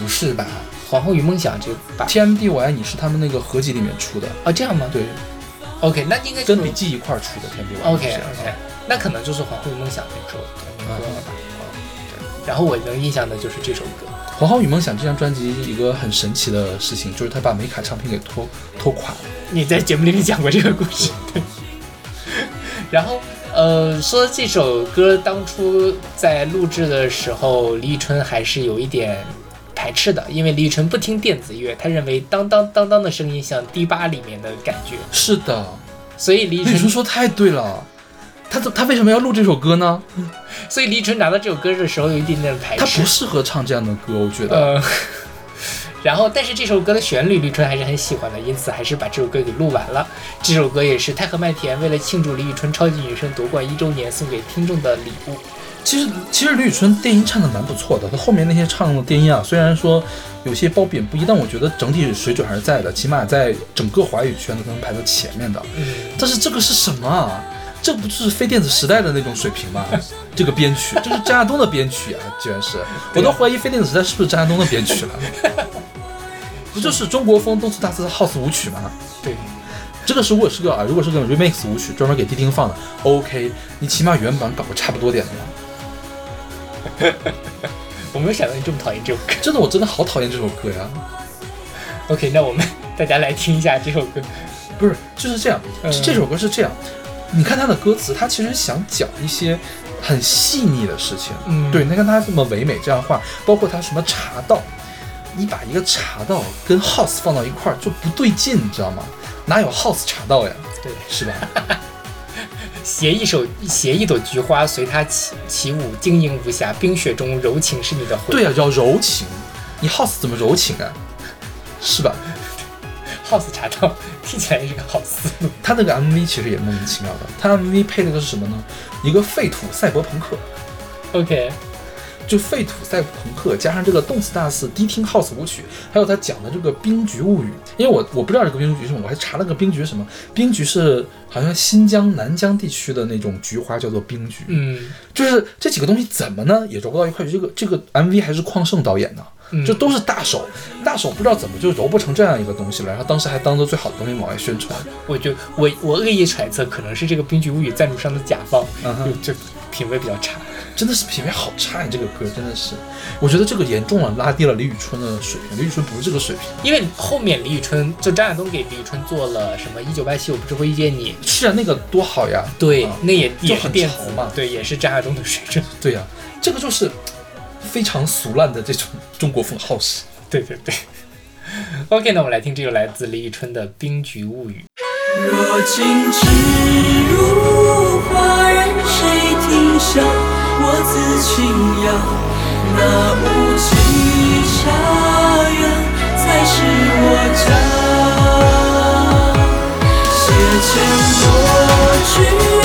不是吧皇后与梦想这把？TMD 我爱你是他们那个合集里面出的，啊这样吗？对，，OK，那应该跟笔记一块儿出的 TMD 我爱你 OK OK，那可能就是皇后与梦想那首歌了吧？然后我能印象的就是这首歌，《皇后与梦想》这张专辑一个很神奇的事情，就是他把美卡唱片给拖拖垮了。你在节目里面讲过这个故事，对。然后呃，说这首歌当初在录制的时候，李宇春还是有一点排斥的，因为李宇春不听电子乐，他认为当当当当的声音像迪吧里面的感觉，是的，所以李宇春春，说太对了。他怎他为什么要录这首歌呢？所以李宇春拿到这首歌的时候有一点点排斥，他不适合唱这样的歌，我觉得。呃，然后，但是这首歌的旋律，李宇春还是很喜欢的，因此还是把这首歌给录完了。这首歌也是太和麦田为了庆祝李宇春超级女声夺冠一周年送给听众的礼物。其实其实李宇春电音唱的蛮不错的，她后面那些唱的电音啊，虽然说有些褒贬不一，但我觉得整体水准还是在的，起码在整个华语圈都能排到前面的。嗯，但是这个是什么啊？这不就是非电子时代的那种水平吗？这个编曲，这是张亚东的编曲啊，居然是，我都怀疑非电子时代是不是张亚东的编曲了。不就是中国风动次打次的 house 舞曲吗？对，这个如果是个啊，如果是个 remix 舞曲，专门给迪厅放的，OK，你起码原版搞个差不多点的嘛。我没有想到你这么讨厌这首歌。真的，我真的好讨厌这首歌呀！OK，那我们大家来听一下这首歌。不是，就是这样，嗯这首歌是这样，你看它的歌词，它其实想讲一些很细腻的事情。嗯对，你看它这么唯美这样的话，包括它什么茶道，你把一个茶道跟 house 放到一块儿就不对劲，你知道吗？哪有 house 茶道呀？对，是吧？携一手携一朵菊花，随它起起舞，晶莹无瑕。冰雪中柔情是你的魂。对呀、叫柔情，你 house 怎么柔情啊？是吧？House 茶道听起来也是个好思路。他那个 MV 其实也莫名其妙的，他 MV 配了个是什么呢？一个废土赛博朋克。OK，就废土赛博朋克加上这个动次大次迪厅 house 舞曲，还有他讲的这个冰菊物语，因为我我不知道这个冰菊是什么，我还查了个冰菊是什么。冰菊是好像新疆南疆地区的那种菊花叫做冰菊，嗯，就是这几个东西怎么呢也揉不到一块去。这个这个 MV 还是邝胜导演的，嗯这都是大手，大手不知道怎么就揉不成这样一个东西了，然后当时还当做最好的东西往外宣传。我就我我恶意揣测，可能是这个《冰菊物语》赞助商的甲方，嗯就品味比较差。真的是品味好差，你这个歌真的是，我觉得这个严重了拉低了李宇春的水平，李宇春不是这个水平。因为后面李宇春就张亚东给李宇春做了什么《一九八七我不是会遇见你》，是啊，那个多好呀！对，啊那也也是电子潮嘛对，也是张亚东的水准。对呀、这个就是非常俗烂的这种中国风 house。对对对。OK，那我们来听这个来自李宇春的《冰菊物语》。若静止如花，任谁听笑，我自轻扬。那无际家园，才是我家。写千多句。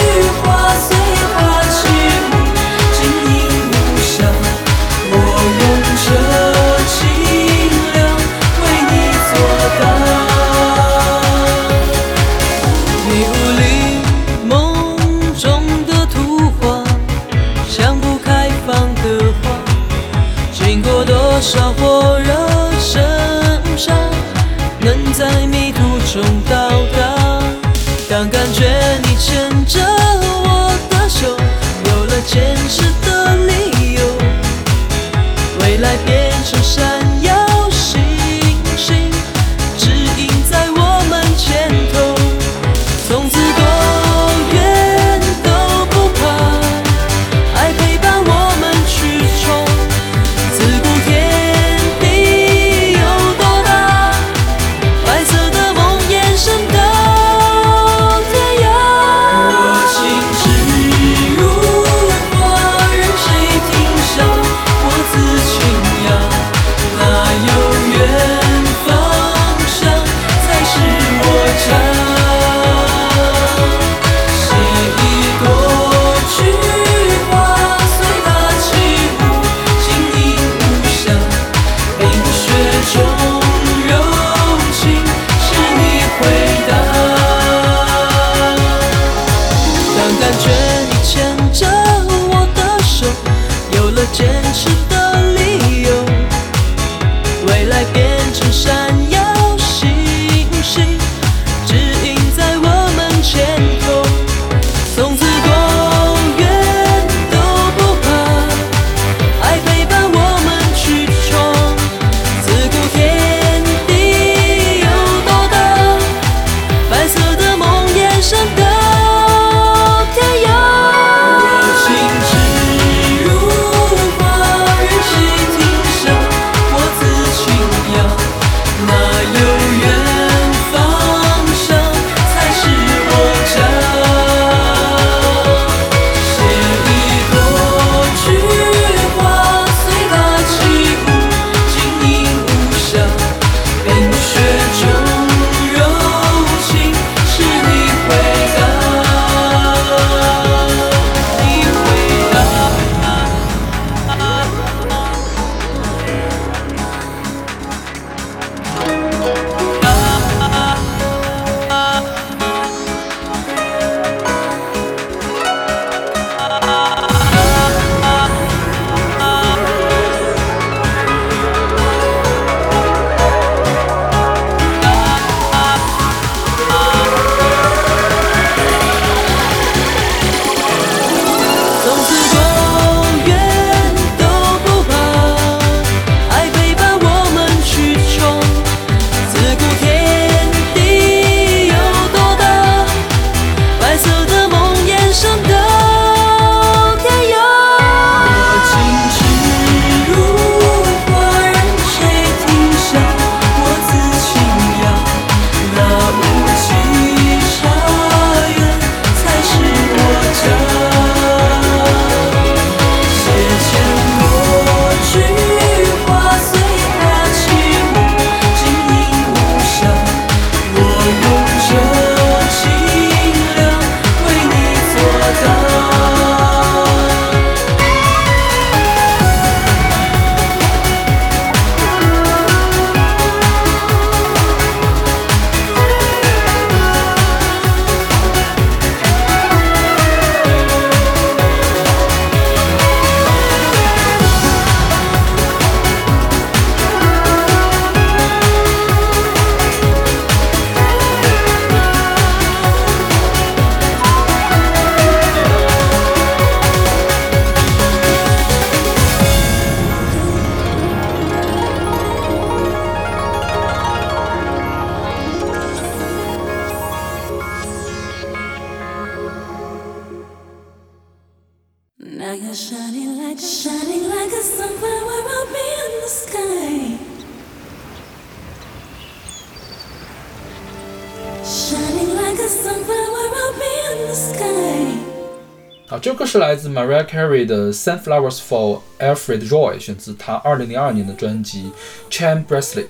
Mariah Carey 的《Sunflowers for Alfred Roy》，选自她2002年的专辑《Chain Bracelet》。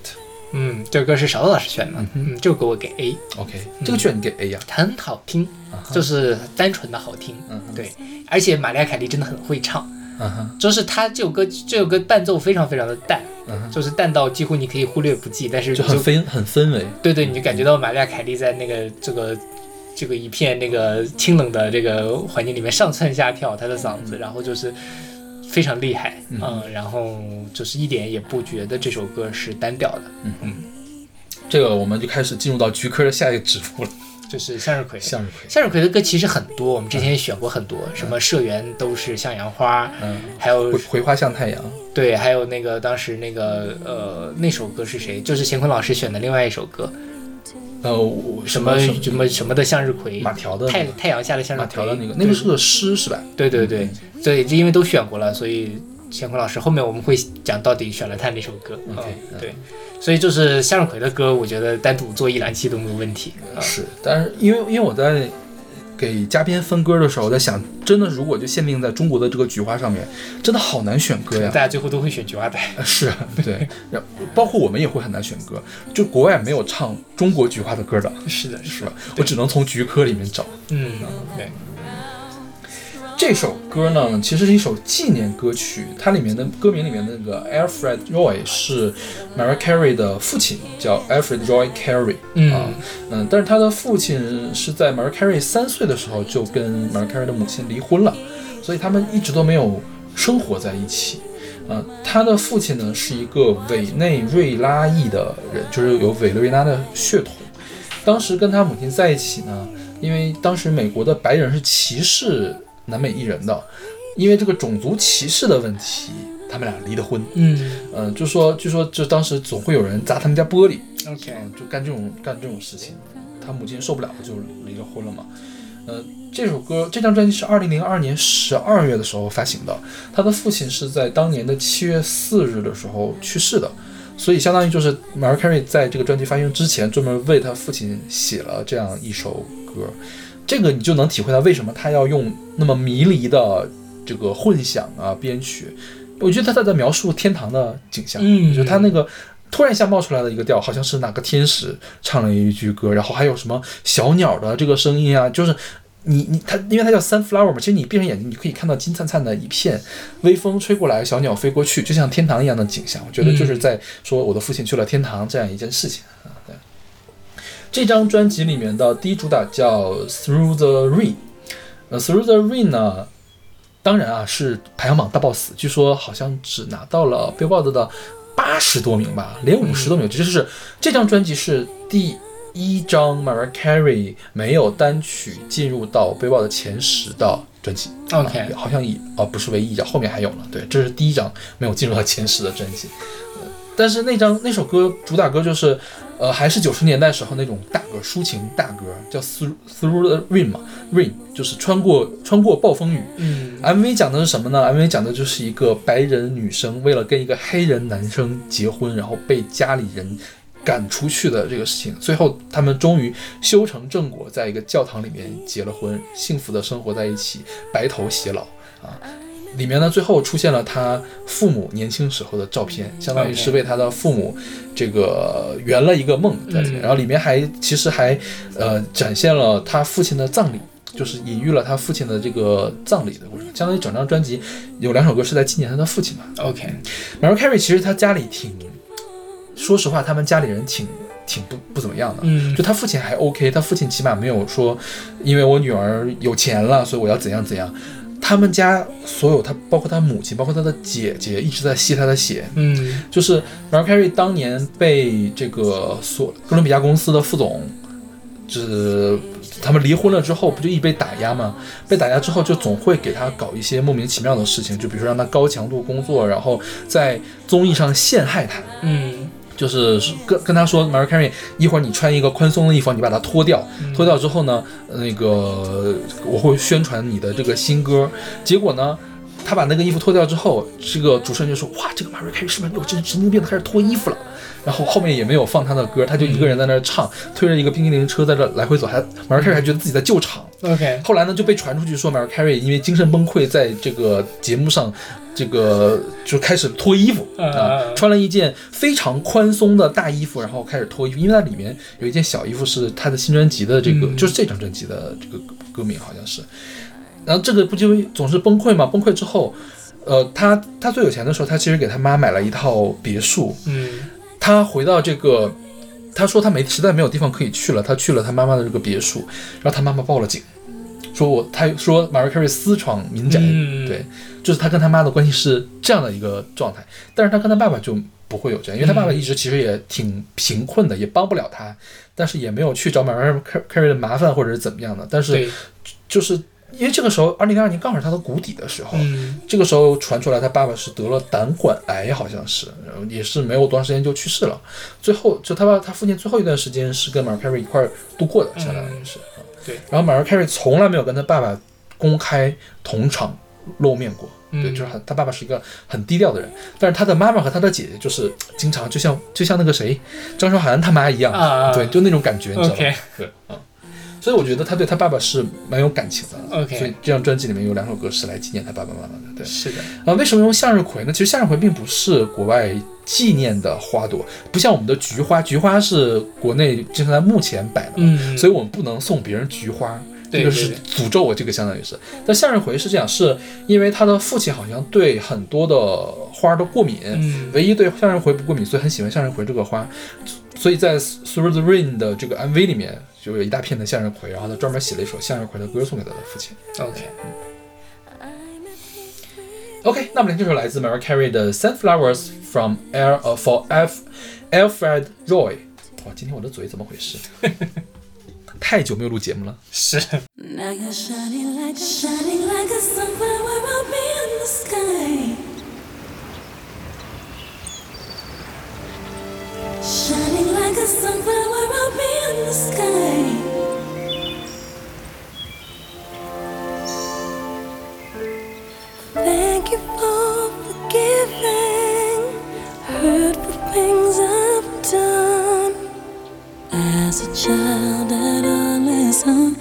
嗯，这首歌是勺子老师选的，嗯，这首歌我给 A，OK，这个居然给 A 呀、它很好听，就是单纯的好听，嗯哼对，而且玛丽亚凯莉真的很会唱，嗯哼，就是她这首歌这首歌伴奏非常非常的淡，嗯哼，就是淡到几乎你可以忽略不计，但是你就很氛很氛围。对对，你就感觉到玛丽亚凯莉在那个这个这个一片那个清冷的这个环境里面上蹿下跳，他的嗓子，然后就是非常厉害，嗯。嗯，然后就是一点也不觉得这首歌是单调的，嗯。嗯。这个我们就开始进入到菊科的下一个指数了，就是向日葵。向日葵。向日葵的歌其实很多，我们之前也选过很多，什么社员都是向阳花，嗯，还有葵葵花向太阳。对，还有那个当时那个呃那首歌是谁？就是乾坤老师选的另外一首歌，呃，什么什么什么的向日葵，马条的太太阳下的向日葵，马条的那个，那个是个诗是吧？对对对，所以因为都选过了，所以乾坤老师后面我们会讲到底选了他哪首歌。对，所以就是向日葵的歌，我觉得单独做一两期都没有问题。啊是，但是因为因为我在给嘉宾分歌的时候，我在想，真的如果就限定在中国的这个菊花上面，真的好难选歌呀大。家最后都会选菊花白。呃 是，对，然包括我们也会很难选歌，就国外没有唱中国菊花的歌的，是的，是的？我只能从菊科里面找。嗯，对，这首歌呢，其实是一首纪念歌曲，它里面的歌名里面的那个 Alfred Roy 是 Mariah Carey 的父亲，叫 Alfred Roy Carey。嗯啊，嗯，但是他的父亲是在 Mariah Carey 三岁的时候就跟 Mariah Carey 的母亲离婚了，所以他们一直都没有生活在一起。嗯，他的父亲呢是一个委内瑞拉裔的人，就是有委内瑞拉的血统。当时跟他母亲在一起呢，因为当时美国的白人是歧视南美裔人的，因为这个种族歧视的问题，他们俩离的婚。嗯嗯、就说据说就当时总会有人砸他们家玻璃，，OK，嗯，就干这种干这种事情，他母亲受不了，就离了婚了嘛。呃，这首歌这张专辑是二零零二年十二月的时候发行的，他的父亲是在当年的七月四日的时候去世的，所以相当于就是 Mariah Carey 在这个专辑发行之前专门为他父亲写了这样一首歌，这个你就能体会到为什么他要用那么迷离的这个混响啊编曲。我觉得他在描述天堂的景象，嗯就他那个突然一下冒出来的一个调，好像是哪个天使唱了一句歌，然后还有什么小鸟的这个声音啊，就是你你他，因为它叫 sunflower 嘛，其实你闭上眼睛，你可以看到金灿灿的一片，微风吹过来，小鸟飞过去，就像天堂一样的景象。我觉得就是在说我的父亲去了天堂这样一件事情啊。对，这张专辑里面的第一主打叫 Through the Rain，呃，Through the Rain 呢。当然啊，是排行榜大 boss，据说好像只拿到了 Billboard 的八十多名吧，连五十都没有。这就是这张专辑是第一张 Mariah Carey 没有单曲进入到 Billboard 前十的专辑。OK 啊好像以哦不是唯一一张，后面还有呢。对，这是第一张没有进入到前十的专辑。呃但是那张那首歌主打歌就是，呃，还是九十年代时候那种大歌，抒情大歌，叫 Through Through the Rain 嘛，Rain 就是穿过穿过暴风雨。嗯 MV 讲的是什么呢？MV 讲的就是一个白人女生为了跟一个黑人男生结婚，然后被家里人赶出去的这个事情。最后他们终于修成正果，在一个教堂里面结了婚，幸福的生活在一起，白头偕老啊。里面呢，最后出现了他父母年轻时候的照片，相当于是为他的父母这个圆了一个梦在里面。嗯然后里面还其实还呃展现了他父亲的葬礼，就是隐喻了他父亲的这个葬礼的过程。相当于整张专辑有两首歌是在纪念他的父亲嘛。，OK，Mariah Carey 其实他家里挺，说实话，他们家里人挺挺不不怎么样的。嗯就他父亲还 OK，他父亲起码没有说，因为我女儿有钱了，所以我要怎样怎样。他们家所有他，包括他母亲，包括他的姐姐，一直在吸他的血。嗯就是 Mariah Carey 当年被这个所哥伦比亚公司的副总，就是他们离婚了之后，不就一直被打压吗？被打压之后，就总会给他搞一些莫名其妙的事情，就比如说让他高强度工作，然后在综艺上陷害他。嗯就是跟跟他说，Mariah Carey，一会儿你穿一个宽松的衣服，你把它脱掉，脱掉之后呢，呃那个我会宣传你的这个新歌。结果呢，他把那个衣服脱掉之后，这个主持人就说，哇，这个 Mariah Carey 是不是有神神经病，开始脱衣服了？然后后面也没有放他的歌，他就一个人在那儿唱，推着一个冰淇淋车在这来回走，还 Mariah Carey 还觉得自己在救场。OK，后来呢，就被传出去说 Mariah Carey 因为精神崩溃，在这个节目上，这个就开始脱衣服嗯啊嗯，穿了一件非常宽松的大衣服，然后开始脱衣服，因为它里面有一件小衣服是他的新专辑的这个，嗯。就是这张专辑的这个歌歌名好像是。然后这个不就总是崩溃吗？崩溃之后，呃，他他最有钱的时候，他其实给他妈买了一套别墅，嗯。他回到这个，他说他没实在没有地方可以去了，他去了他妈妈的这个别墅，然后他妈妈报了警，说我他说 Mariah Carey 私闯民宅，嗯。对，就是他跟他妈的关系是这样的一个状态，但是他跟他爸爸就不会有这样，因为他爸爸一直其实也挺贫困的，也帮不了他，但是也没有去找 Mariah Carey 的麻烦或者是怎么样的，但是对，就是因为这个时候，二零零二年刚好是他的谷底的时候，嗯这个时候传出来，他爸爸是得了胆管癌，好像是，然后也是没有多长时间就去世了。最后，就他爸他父亲最后一段时间是跟 Mariah Carey 一块儿度过的，相当于是。啊对。然后 Mariah Carey 从来没有跟他爸爸公开同场露面过，嗯对，就是很他爸爸是一个很低调的人，但是他的妈妈和他的姐姐就是经常就像就像那个谁张韶涵他妈一样，啊对，就那种感觉，你知道吗对，嗯。所以我觉得他对他爸爸是蛮有感情的 OK 所以这张专辑里面有两首歌是来纪念他爸爸妈妈的，对。是的，啊，为什么用向日葵呢？其实向日葵并不是国外纪念的花朵，不像我们的菊花，菊花是国内经常在目前摆的所以我们不能送别人菊花。对这个是诅咒我，这个相当于是。但向日葵是这样，是因为他的父亲好像对很多的花都过敏，嗯唯一对向日葵不过敏，所以很喜欢向日葵这个花。所以在《Through the Rain》的这个 MV 里面，就有一大片的向日葵，然后他专门写了一首向日葵的歌送给他的父亲。OK，OK，那么这首来自 Mariah Carey 的《Sunflowers from Air》呃 for F Alfred Roy。哇，今天我的嘴怎么回事？太久没有录节目了。是 Now you're shining like shining like a sunflower up in the sky. Shining like a sunflower up in the sky. Thank you for forgiving hurtful things I've done. child at adolescence.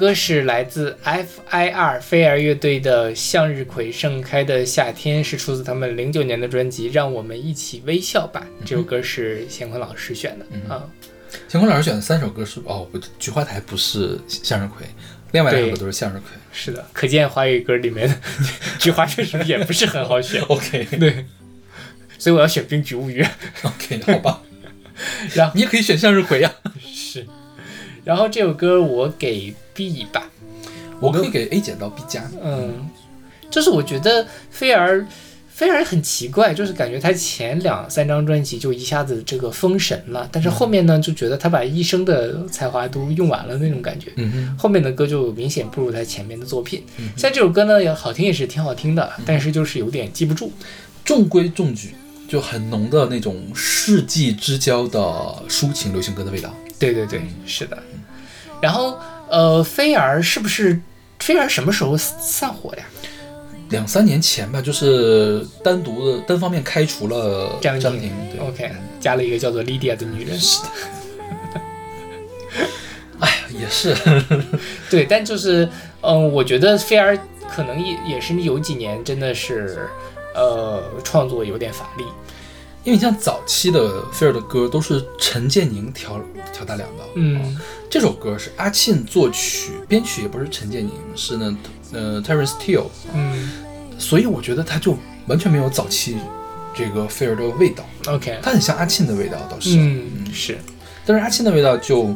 歌是来自 F.I.R 飞儿乐队的《向日葵盛开的夏天》，是出自他们零九年的专辑《让我们一起微笑吧》。这首歌是乾坤老师选的、啊。乾坤老师选的三首歌是哦，不，菊花台不是向日葵，另外两首歌都是向日葵。是的，可见华语歌里面的 菊花确实也不是很好选。OK 对，所以我要选《冰菊物语 》。OK，好吧，然后你也可以选向日葵呀、是，然后这首歌我给 B 吧。我可以给 A 减到 B 加。嗯，就是我觉得菲儿，菲儿很奇怪，就是感觉他前两三张专辑就一下子这个封神了，但是后面呢就觉得他把一生的才华都用完了那种感觉。嗯哼，后面的歌就明显不如他前面的作品。像这首歌呢，也好听也是挺好听的，但是就是有点记不住。中规中矩，就很浓的那种世纪之交的抒情流行歌的味道。对对对，是的。然后呃，菲儿是不是菲儿什么时候散伙的呀？两三年前吧，就是单独的单方面开除了张张庭，对，OK，加了一个叫做 Lydia 的女人。是的。哎呀，也是，对，但就是，嗯，我觉得菲儿可能也也是有几年真的是，呃，创作有点乏力。因为你像早期的菲儿的歌都是陈建宁调调大梁的，嗯，这首歌是阿沁作曲，编曲也不是陈建宁，是呢，呃，Terence Steele，嗯。所以我觉得他就完全没有早期这个菲儿的味道，，OK，他很像阿沁的味道倒是，嗯，是。但是阿沁的味道就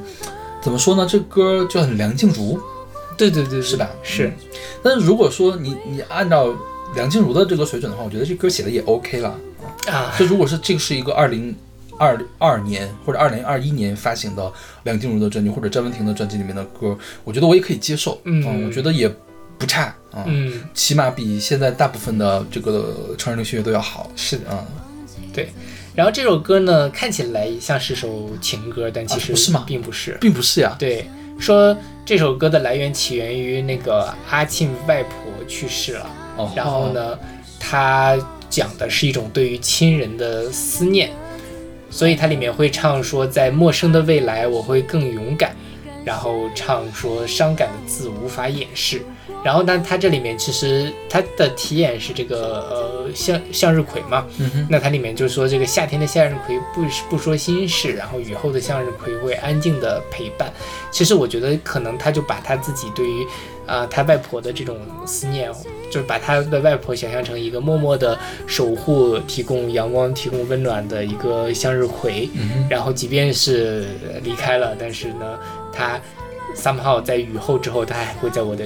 怎么说呢？这歌就很梁静茹，对对对，对。是吧？是，但是如果说你你按照梁静茹的这个水准的话，我觉得这歌写的也 OK 了。啊，就如果是这个是一个二零二二年或者二零二一年发行的梁静茹的专辑或者詹雯婷的专辑里面的歌，我觉得我也可以接受，嗯。我觉得也不差啊，嗯，起码比现在大部分的这个成人流行乐都要好。是的。啊。然后这首歌呢，看起来像是首情歌，但其实啊不是吗？并不是。并不是呀，对，说这首歌的来源起源于那个阿庆外婆去世了。哦，然后呢，它讲的是一种对于亲人的思念，所以它里面会唱说，在陌生的未来我会更勇敢，然后唱说伤感的字无法掩饰。然后呢，它这里面其实它的题眼是这个呃向向日葵嘛，嗯，那它里面就说这个夏天的向日葵不不说心事，然后雨后的向日葵会安静的陪伴。其实我觉得可能他就把他自己对于啊、他外婆的这种思念，就是把他的外婆想象成一个默默的守护、提供阳光、提供温暖的一个向日葵。嗯，然后即便是离开了，但是呢，他 somehow 在雨后之后，他还会在我的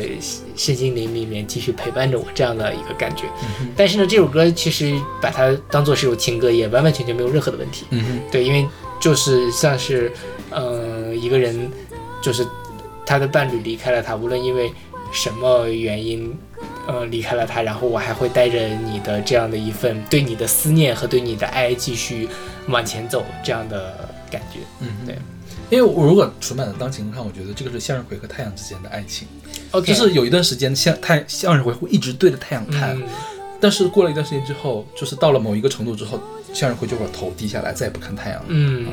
身心灵里面继续陪伴着我这样的一个感觉。嗯但是呢，这首歌其实把它当做是首情歌，也完完全全没有任何的问题。嗯，对，因为就是像是，呃，一个人就是他的伴侣离开了他，无论因为什么原因，呃，离开了他，然后我还会带着你的这样的一份对你的思念和对你的爱继续往前走这样的感觉。嗯，对。因为我如果纯版的当情歌看，我觉得这个是向日葵和太阳之间的爱情，OK，就是有一段时间向太向日葵会一直对着太阳看，嗯，但是过了一段时间之后，就是到了某一个程度之后，向日葵就把头低下来，再也不看太阳了。嗯，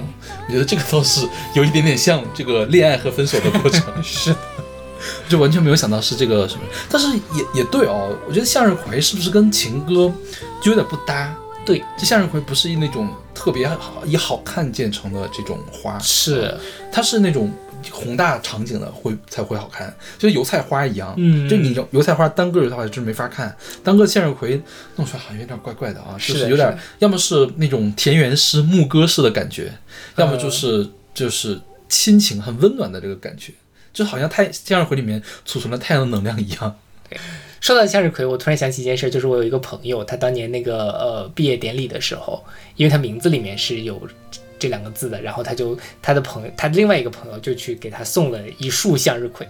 我觉得这个倒是有一点点像这个恋爱和分手的过程，是的，就完全没有想到是这个什么，但是也也对哦，我觉得向日葵是不是跟情歌就有点不搭？对，这向日葵不是那种特别好以好看见成的这种花，是，它是那种宏大场景的会才会好看，就油菜花一样。嗯就你油油菜花单个油菜花真没法看，单个向日葵弄出来好像有点怪怪的啊，就是有点要么是那种田园诗牧歌式的感觉，要么嗯就是就是亲情很温暖的这个感觉，就好像太向日葵里面储存了太阳的能量一样。说到向日葵，我突然想起一件事，就是我有一个朋友，他当年那个呃毕业典礼的时候，因为他名字里面是有这两个字的，然后他就他的朋友，他另外一个朋友就去给他送了一束向日葵，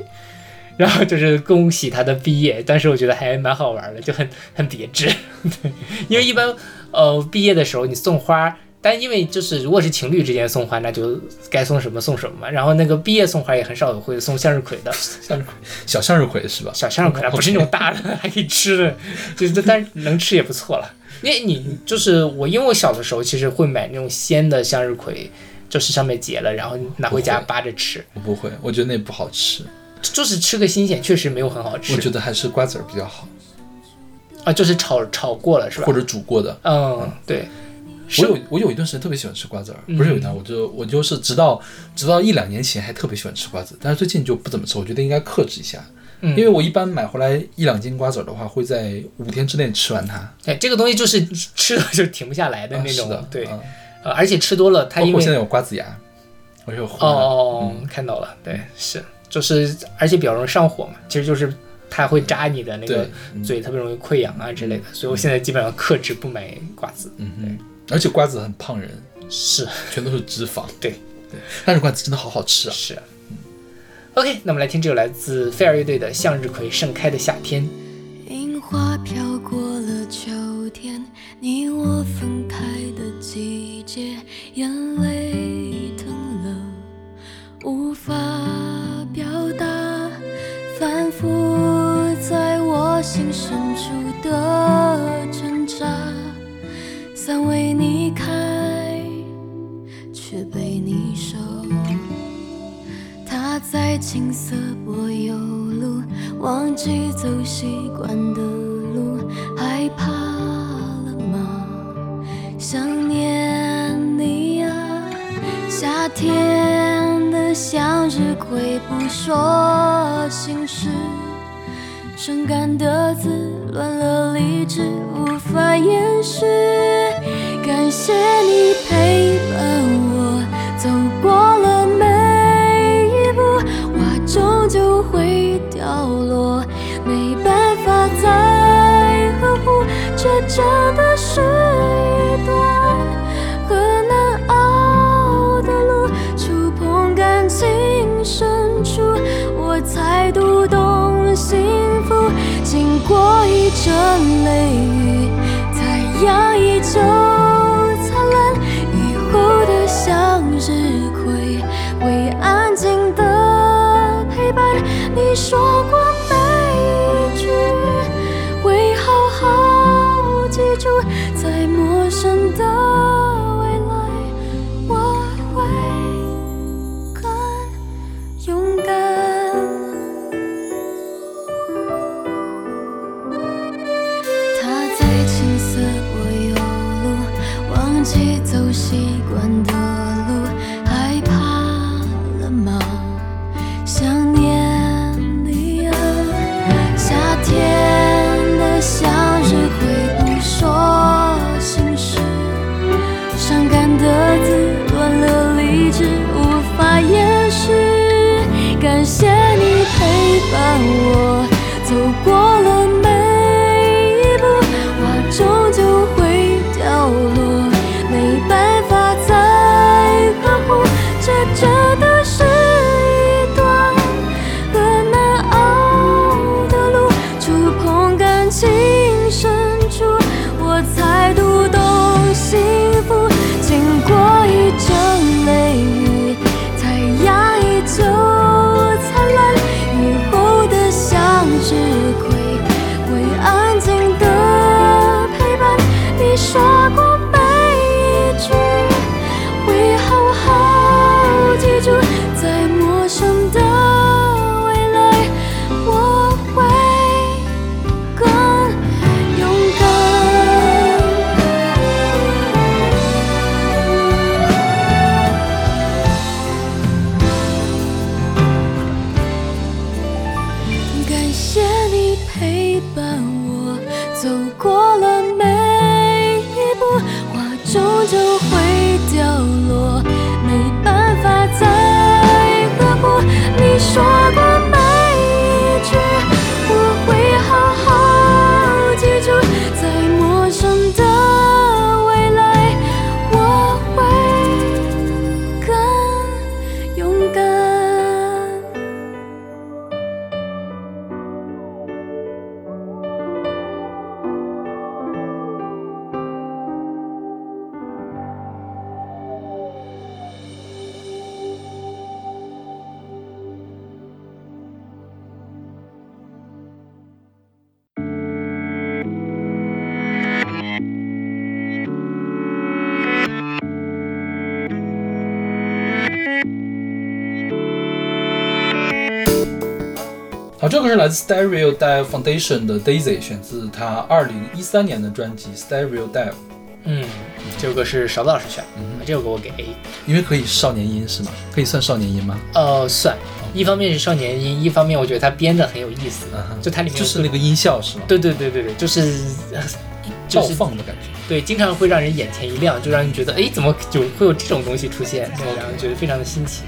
然后就是恭喜他的毕业。当时我觉得还蛮好玩的，就很很别致，对，因为一般呃毕业的时候你送花。但因为就是如果是情侣之间送花，那就该送什么送什么嘛。然后那个毕业送花也很少有会送向日葵的，向日葵，小向日葵是吧？小向日葵啊，不是那种大的，还可以吃的，就是但是能吃也不错了。因为你就是我，因为我小的时候其实会买那种鲜的向日葵，就是上面结了，然后拿回家扒着吃。我不会，我觉得那不好吃。就是吃个新鲜，确实没有很好吃。我觉得还是瓜子儿比较好，啊，就是炒炒过了是吧？或者煮过的。嗯，对，我有我有一段时间特别喜欢吃瓜子儿，不是有一段，我就我就是直到直到一两年前还特别喜欢吃瓜子，但是最近就不怎么吃，我觉得应该克制一下。嗯。因为我一般买回来一两斤瓜子儿的话，会在五天之内吃完它。哎，这个东西就是 吃了就停不下来的那种，的，对，而且吃多了，它因为现在有瓜子牙，我有哦看到了，对，是，就是而且比较容易上火嘛，其实就是它会扎你的那个嘴，特别容易溃疡啊之类的，所以我现在基本上克制不买瓜子，嗯哼，而且瓜子很胖人，是全都是脂肪。对对，但是瓜子真的好好吃啊！是。OK，那我们来听这首来自飞儿乐队的《向日葵盛开的夏天》。樱花飘过了秋天，你我分开的季节，眼泪疼了，无法表达，反复在我心深处的挣扎，伞为你开，却被你收。他在青涩柏油路，忘记走习惯的路，害怕了吗？想念你啊，夏天的向日葵不说心事，伤感的字乱了理智，无法掩饰。感谢你陪伴我走过了每一步，花终究会掉落，没办法再呵护，这真的是一段很难熬的路。触碰感情深处，我才读懂幸福。经过一阵雷雨，说过这个是来自 Stereo Dive Foundation 的 Daisy，选自他二零一三年的专辑 Stereo Dive。嗯，这首歌是勺子老师选的，嗯这首歌我给 A。因为可以少年音是吗？可以算少年音吗？呃，算，一方面是少年音，一方面我觉得它编的很有意思，嗯哼就它里面就是那个音效是吗？对对对对对，就是呃 就倒是放的感觉。对，经常会让人眼前一亮，就让人觉得哎，怎么就会有这种东西出现？对，然后觉得非常的新奇。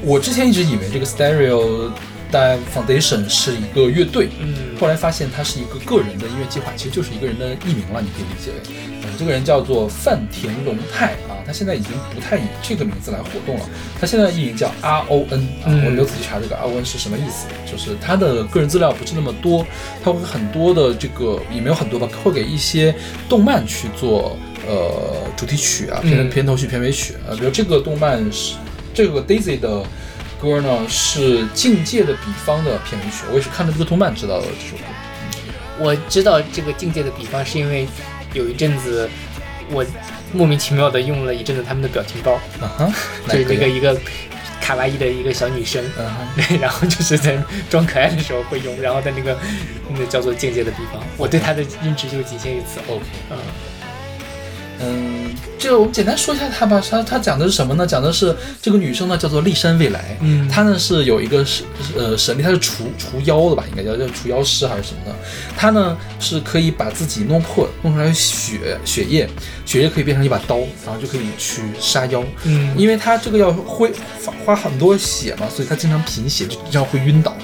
我之前一直以为这个 Stereo Dive Foundation 是一个乐队，嗯。后来发现它是一个个人的音乐计划，其实就是一个人的艺名了，你可以理解为，嗯，这个人叫做范田龙泰啊，他现在已经不太以这个名字来活动了，他现在的艺名叫 R O N 啊，嗯。我没有仔细查这个 R O N 是什么意思，就是他的个人资料不是那么多，他会很多的这个也没有很多吧，会给一些动漫去做呃主题曲啊、片、嗯。片头曲、片尾曲。啊，比如这个动漫是这个 Daisy 的。歌呢是《境界的彼方》的片尾曲，我也是看了这个动漫知道的这首歌。我知道这个境界的比方，是因为有一阵子我莫名其妙的用了一阵子他们的表情包，啊哈，就是那个一个卡哇伊的一个小女生，然后就是在装可爱的时候会用，然后在那个那叫做境界的比方，我对它的认知就仅限于此。OK，嗯嗯，这个我们简单说一下它吧。它它讲的是什么呢？讲的是这个女生呢叫做立山未来，嗯她呢是有一个是呃神力，她是除除妖的吧，应该叫叫除妖师还是什么的。她呢是可以把自己弄破，弄出来血血液，血液可以变成一把刀，然后就可以去杀妖。嗯因为她这个要会花花很多血嘛，所以她经常贫血，就经常会晕倒。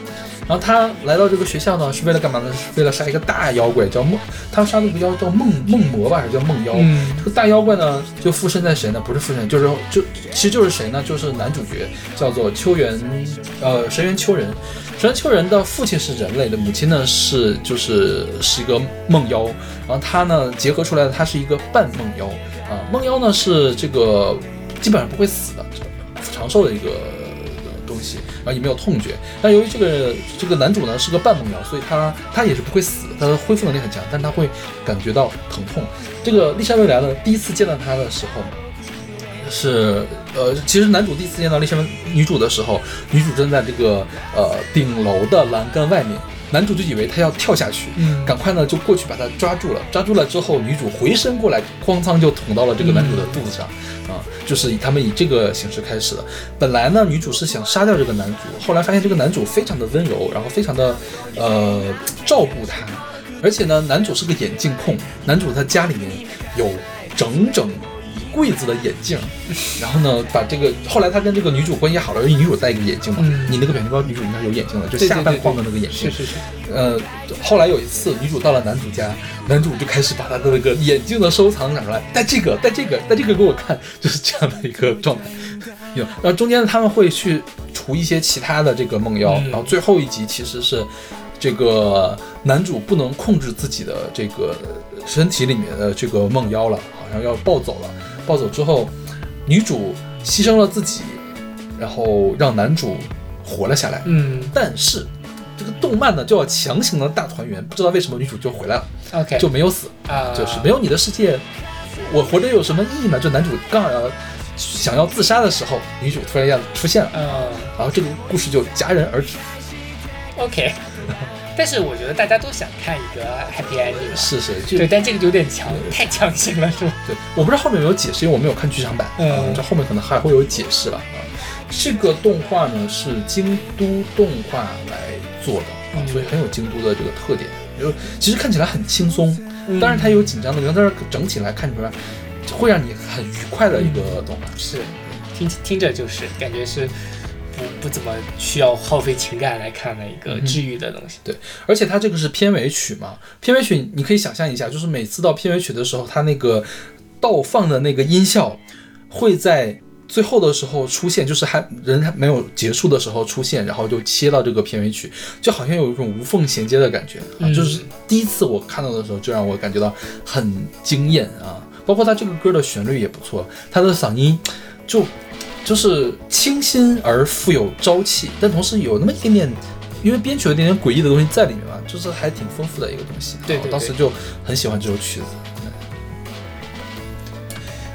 然后他来到这个学校呢，是为了干嘛呢？是为了杀一个大妖怪，叫梦。他杀的一个妖叫梦梦魔吧，还是叫梦妖？嗯这个大妖怪呢，就附身在谁呢？不是附身，就是就其实就是谁呢？就是男主角叫做秋元，呃，神原秋人。神原秋人的父亲是人类的，母亲呢是就是是一个梦妖。然后他呢结合出来的，他是一个半梦妖啊。梦妖呢是这个基本上不会死的，长寿的一个东西，然后也没有痛觉。但由于这个这个男主呢是个半梦瑶，所以他他也是不会死，他的恢复能力很强，但他会感觉到疼痛。这个丽莎未来呢，第一次见到他的时候。是，呃，其实男主第一次见到丽莎女主的时候，女主正在这个呃顶楼的栏杆外面，男主就以为他要跳下去，嗯赶快呢就过去把他抓住了。抓住了之后，女主回身过来，哐当就捅到了这个男主的肚子上，啊，就是以他们以这个形式开始的。本来呢，女主是想杀掉这个男主，后来发现这个男主非常的温柔，然后非常的呃照顾她，而且呢，男主是个眼镜控，男主他家里面有整整。一柜子的眼镜，然后呢，把这个后来他跟这个女主关系好了，因为女主戴一个眼镜嘛，嗯你那个表情包女主应该有眼镜的，就下半框的那个眼镜是。是是，呃，后来有一次，女主到了男主家，男主就开始把他的那个眼镜的收藏拿出来，戴这个，戴这个，戴这个给我看，就是这样的一个状态。有，然后中间，他们会去除一些其他的这个梦妖，嗯然后最后一集其实是这个男主不能控制自己的这个身体里面的这个梦妖了，好像要暴走了。暴走之后，女主牺牲了自己，然后让男主活了下来。嗯但是这个动漫呢就要强行的大团圆，不知道为什么女主就回来了，，OK，就没有死，啊，就是没有你的世界，我活着有什么意义呢？就男主刚好要想要自杀的时候，女主突然一下子出现了，嗯然后这个故事就戛然而止。，OK。但是我觉得大家都想看一个 happy ending，嘛是是，就对，但这个有点强，太强行了，是吧？对，我不知道后面有没有解释，因为我没有看剧场版，嗯。啊这后面可能还会有解释了啊。这个动画呢是京都动画来做的啊，嗯。所以很有京都的这个特点，就其实看起来很轻松，嗯。当然它有紧张的地方，但是整体来看出来会让你很愉快的一个动画。是，听听着就是感觉是不不怎么需要耗费情感来看的一个治愈的东西。对，而且它这个是片尾曲嘛，片尾曲你可以想象一下，就是每次到片尾曲的时候，它那个倒放的那个音效会在最后的时候出现，就是还人还没有结束的时候出现，然后就切到这个片尾曲，就好像有一种无缝衔接的感觉啊。嗯就是第一次我看到的时候，就让我感觉到很惊艳啊。包括它这个歌的旋律也不错，它的嗓音就就是清新而富有朝气，但同时有那么一点点，因为编曲有一点点诡异的东西在里面嘛，就是还挺丰富的一个东西。对对对我当时就很喜欢这首曲子。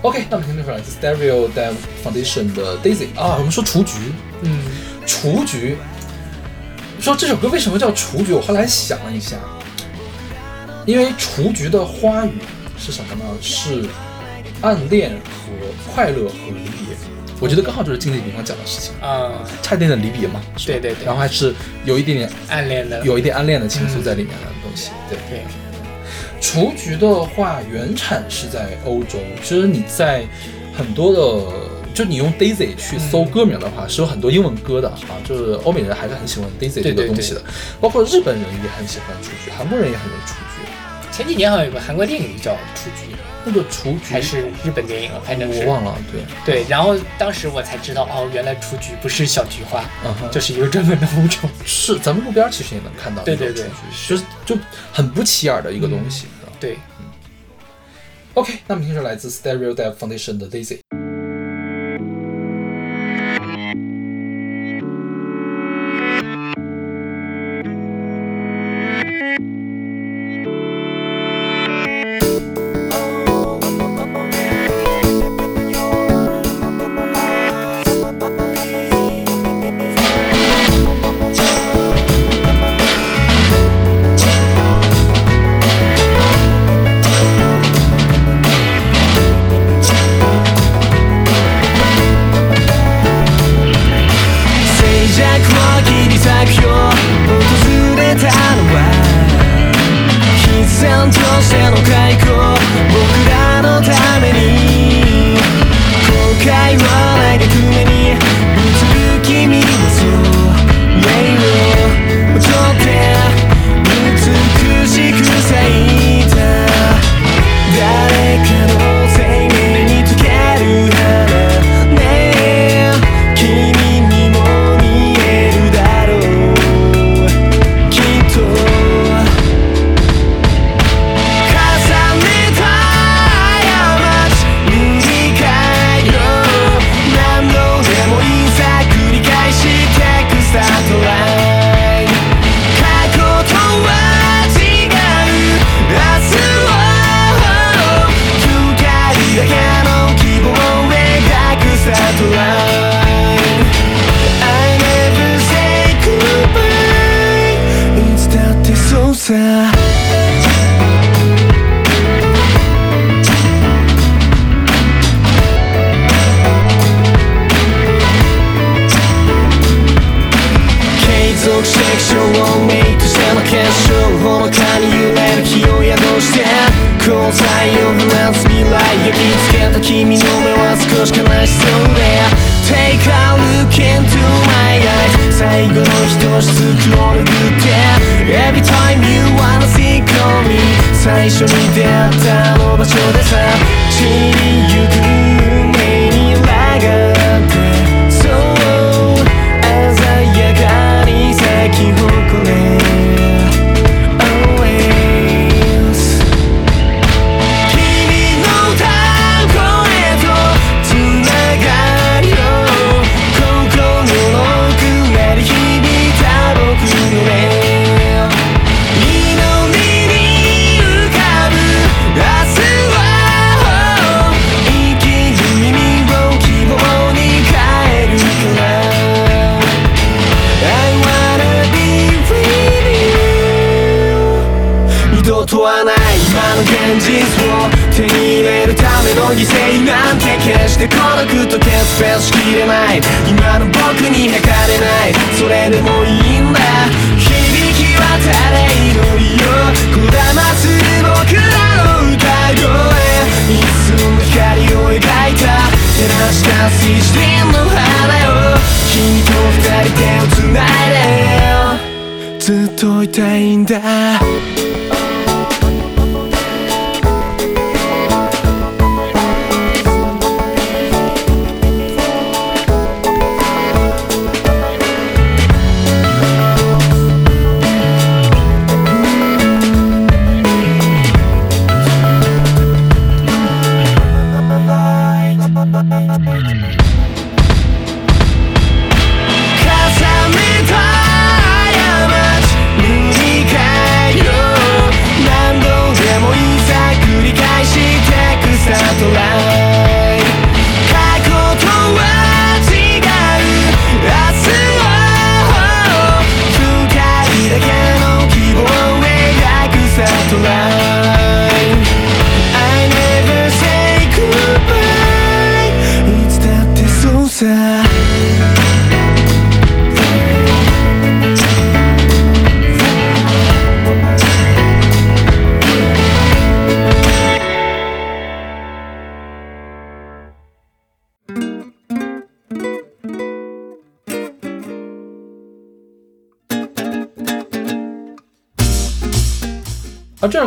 OK，那我们听这首来自 Stereo Dive Foundation 的 Daisy 啊，我们说雏菊，嗯雏菊，说这首歌为什么叫雏菊？我后来想了一下，因为雏菊的花语是什么呢？是暗恋和快乐和离别。我觉得刚好就是经济比方讲的事情，啊，差一点点离别嘛，对对对然后还是有一点点暗恋的有一点暗恋的情愫在里面的东西，对。对，雏菊的话，原产是在欧洲。其实你在很多的，就你用 Daisy 去搜歌名的话，是有很多英文歌的啊。就是欧美人还是很喜欢 Daisy 这个东西的，包括日本人也很喜欢雏菊，韩国人也很喜欢雏菊。前几年好像有个韩国电影叫《雏菊那个雏》，菊还是日本电影了，反正是我忘了，对，对，然后当时我才知道，哦，原来雏菊不是小菊花，嗯，就是一个专门的物种。是咱们路边其实也能看到对对对就是就很不起眼的一个东西。对，OK，那么听是来自 Stereo Dev Foundation 的 Daisy。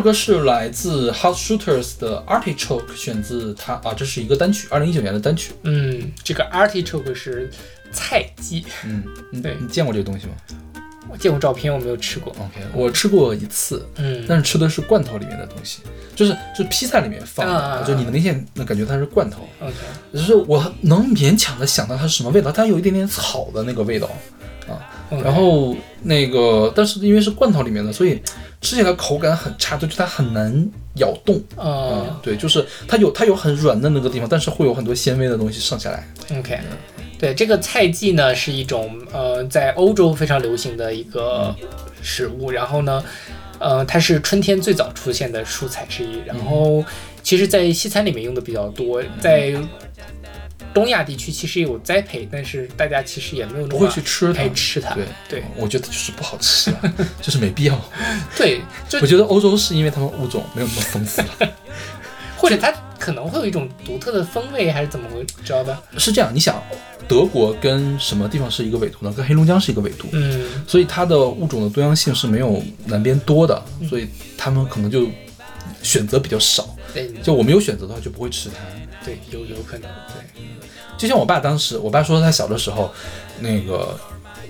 歌是来自 House Shooters 的 Artichoke，选自他啊，这是一个单曲，二零一九年的单曲。嗯，这个 artichoke 是菜鸡，嗯，你对你见过这个东西吗我见过照片，我没有吃过。？OK，我吃过一次，嗯，但是吃的是罐头里面的东西，就是就是披萨里面放的，啊就你能明显能感觉它是罐头，OK，就是我能勉强的想到它是什么味道，它有一点点草的那个味道。OK 然后那个，但是因为是罐头里面的，所以吃起来口感很差，就是它很难咬动。啊嗯，对，就是它有它有很软的那个地方，但是会有很多纤维的东西剩下来。OK，对，这个菜蓟呢是一种呃在欧洲非常流行的一个食物，然后呢，呃，它是春天最早出现的蔬菜之一，然后其实，在西餐里面用的比较多，在东亚地区其实也有栽培，但是大家其实也没有那不么会去吃它爱吃它。对对我觉得就是不好吃啊，就是没必要。对，就我觉得欧洲是因为他们物种没有那么丰富了。或者它可能会有一种独特的风味，还是怎么回知道吧？是这样，你想，德国跟什么地方是一个纬度呢？跟黑龙江是一个纬度，嗯所以它的物种的多样性是没有南边多的，所以他们可能就选择比较少。对就我没有选择的话，就不会吃它。对，有有可能对。就像我爸当时，我爸说他小的时候，那个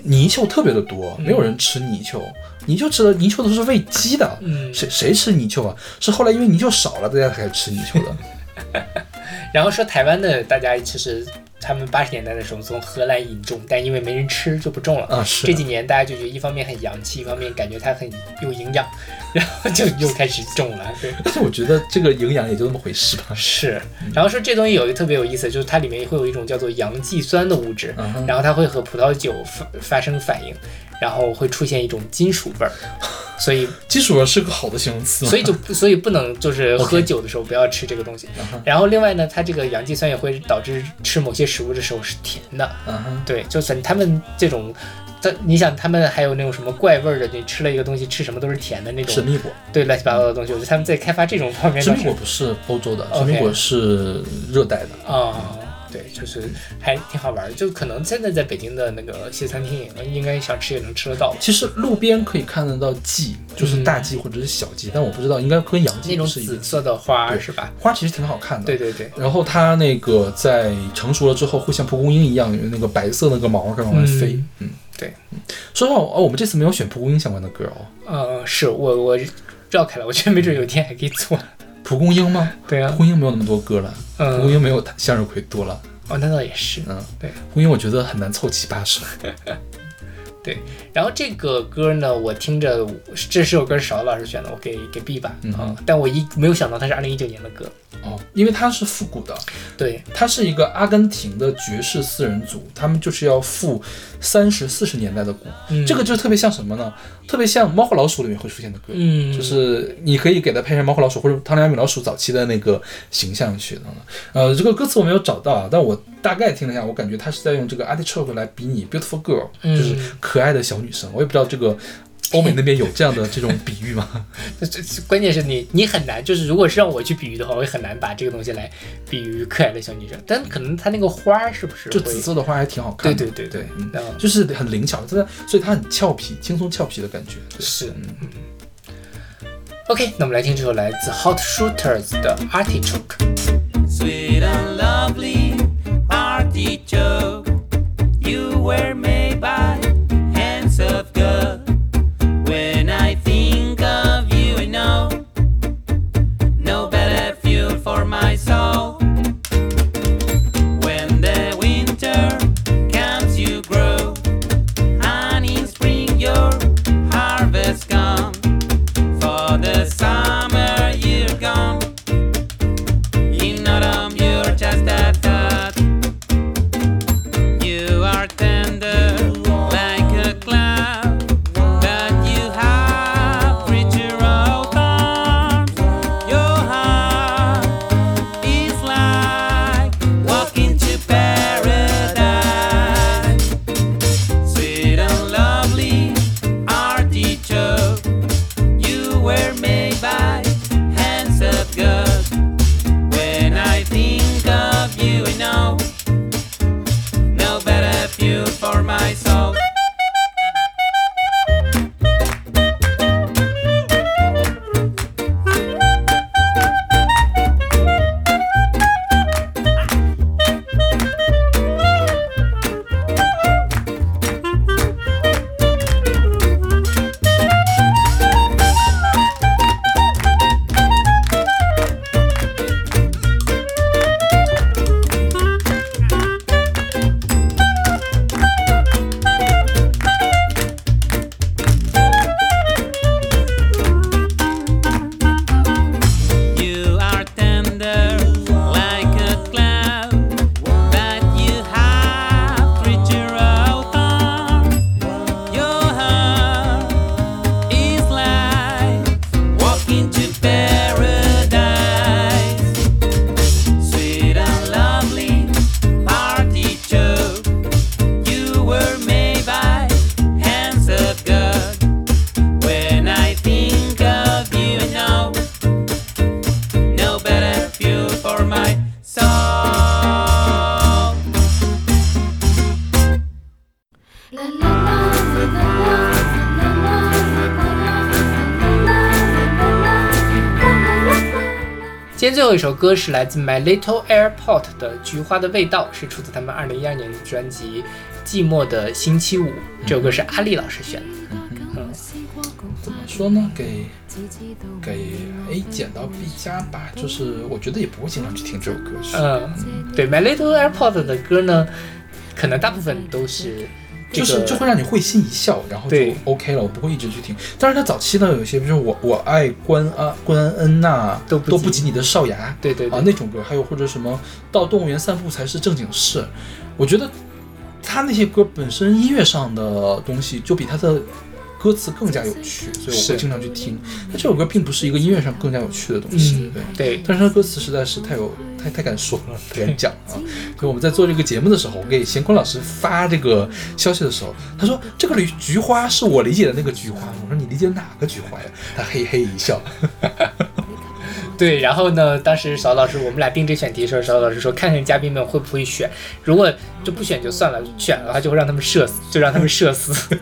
泥鳅特别的多，没有人吃泥鳅。泥鳅吃的泥鳅都是喂鸡的，嗯谁谁吃泥鳅啊？是后来因为泥鳅少了，大家才开始吃泥鳅的。然后说台湾的，大家其实他们八十年代的时候从荷兰引种，但因为没人吃就不种了。啊，是这几年大家就觉得一方面很洋气，一方面感觉它很有营养，然后就又开始种了。对，但是我觉得这个营养也就那么回事吧。是。然后说这东西有一个特别有意思，就是它里面会有一种叫做洋基酸的物质，嗯然后它会和葡萄酒发发生反应，然后会出现一种金属味儿，所以金属味是个好的形容词？所以就不所以不能就是喝酒的时候不要吃这个东西。然后另外呢，它这个洋基酸也会导致吃某些食物的时候是甜的。嗯哼，对，就是他们这种，他你想他们还有那种什么怪味儿的，你吃了一个东西吃什么都是甜的那种，神秘果，对乱七八糟的东西，我觉得他们在开发这种方面神秘果不是欧洲的，神秘果是热带的。啊。对，就是还挺好玩儿，就可能现在在北京的那个西餐厅应该想吃也能吃得到其实路边可以看得到鸡，就是大鸡或者是小鸡，但我不知道应该跟洋鸡那种不是紫。色的花对是吧？花其实挺好看的。对对对，然后它那个在成熟了之后，会像蒲公英一样，有那个白色那个毛儿往外飞。嗯，对嗯。说实话，哦，我们这次没有选蒲公英相关的歌哦。呃，是我我绕开了，我觉得没准有一天还可以做。蒲公英吗？对啊蒲，公英没有那么多歌了，嗯蒲公嗯，英没有向日葵多了。哦，那倒也是。嗯，对。蒲公英我觉得很难凑齐八首。然后这个歌呢，我听着，这首歌是勺子老师选的，我给给 B 吧，嗯啊，但我一没有想到它是二零一九年的歌，哦，因为它是复古的，对，它是一个阿根廷的爵士四人组，他们就是要复三十四十年代的鼓，嗯。这个就特别像什么呢？特别像《猫和老鼠》里面会出现的歌，嗯，就是你可以给它配上《猫和老鼠》或者《唐良米老鼠》早期的那个形象去的。呃，这个歌词我没有找到啊，但我大概听了一下，我感觉他是在用这个 artichoke 来比拟 beautiful girl，、嗯。就是可爱的小女生。我也不知道这个欧美那边有这样的这种比喻吗？这这关键是你你很难，就是如果是让我去比喻的话，我也很难把这个东西来比喻可爱的小女生，但可能她那个花儿是不是就紫色的花还挺好看的。对对对对，嗯，嗯就是很灵巧，真的，所以它很俏皮，轻松俏皮的感觉。对是，嗯。OK，那我们来听这首来自 Hot Shooters 的 Artichoke。Sweet and lovely artichoke, you were made by 首歌是来自 My Little Airport 的《菊花的味道》，是出自他们二零一二年的专辑《寂寞的星期五》。这首歌是阿丽老师选的。嗯，怎么说呢？给给 A 减到 B 加吧，就是我觉得也不会经常去听这首歌曲。嗯，对，My Little Airport 的歌呢，可能大部分都是这就是就会让你会心一笑，然后就对 OK 了，我不会一直去听。但是，他早期呢有一些，比如说我我爱关啊关安恩呐，都不及都不及你的少牙，对对对啊那种歌，还有或者什么到动物园散步才是正经事，我觉得他那些歌本身音乐上的东西就比他的歌词更加有趣，所以我会经常去听。但这首歌并不是一个音乐上更加有趣的东西，嗯对。对，但是他歌词实在是太有太太敢说了，太敢讲啊！所以我们在做这个节目的时候，我给贤坤老师发这个消息的时候，他说这个菊菊花是我理解的那个菊花。我说你理解哪个菊花呀？他嘿嘿一笑。对，然后呢，当时邵老师我们俩定这选题的时候，邵老师说看看嘉宾们会不会选，如果就不选就算了，选了的话就会让他们社死，就让他们社死。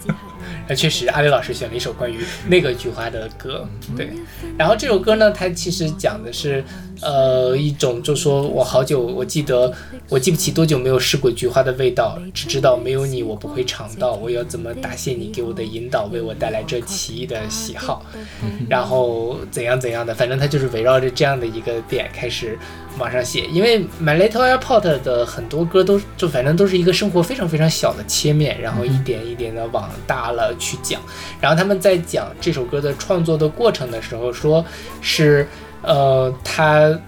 那确实，阿里老师选了一首关于那个菊花的歌，对。然后这首歌呢，它其实讲的是，呃，一种就说我好久，我记得我记不起多久没有试过菊花的味道，只知道没有你我不会尝到，我要怎么答谢你给我的引导，为我带来这奇异的喜好。然后怎样怎样的，反正他就是围绕着这样的一个点开始往上写。因为 My Little Airport 的很多歌都就反正都是一个生活非常非常小的切面，然后一点一点的往大了去讲。然后他们在讲这首歌的创作的过程的时候，说是呃他。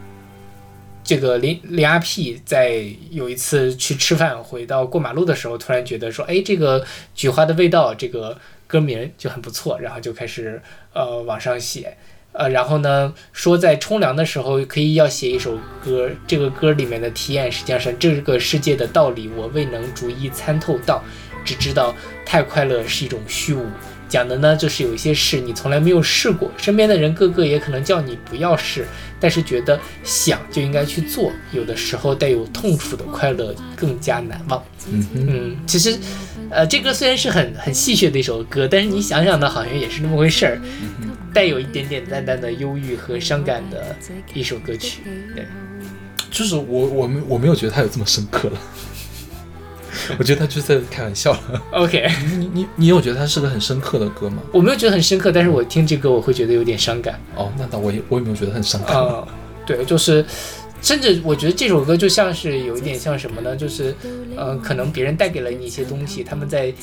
这个林林阿 P 在有一次去吃饭，回到过马路的时候，突然觉得说，哎，这个菊花的味道，这个歌名就很不错，然后就开始呃往上写，呃，然后呢说在冲凉的时候可以要写一首歌，这个歌里面的体验实际上是这个世界的道理我未能逐一参透到，只知道太快乐是一种虚无。讲的呢，就是有一些事你从来没有试过，身边的人个个也可能叫你不要试，但是觉得想就应该去做，有的时候带有痛楚的快乐更加难忘。嗯，嗯，其实，呃，这歌虽然是很很戏谑的一首歌，但是你想想呢，好像也是那么回事儿，带有一点点淡淡的忧郁和伤感的一首歌曲。对，就是我我没我没有觉得它有这么深刻了，我觉得他就是在开玩笑了。OK，你你你有觉得他是个很深刻的歌吗？我没有觉得很深刻，但是我听这歌我会觉得有点伤感。哦，那倒我也我也没有觉得很伤感。啊、对，就是，甚至我觉得这首歌就像是有一点像什么呢？就是，呃，可能别人带给了你一些东西，他们在，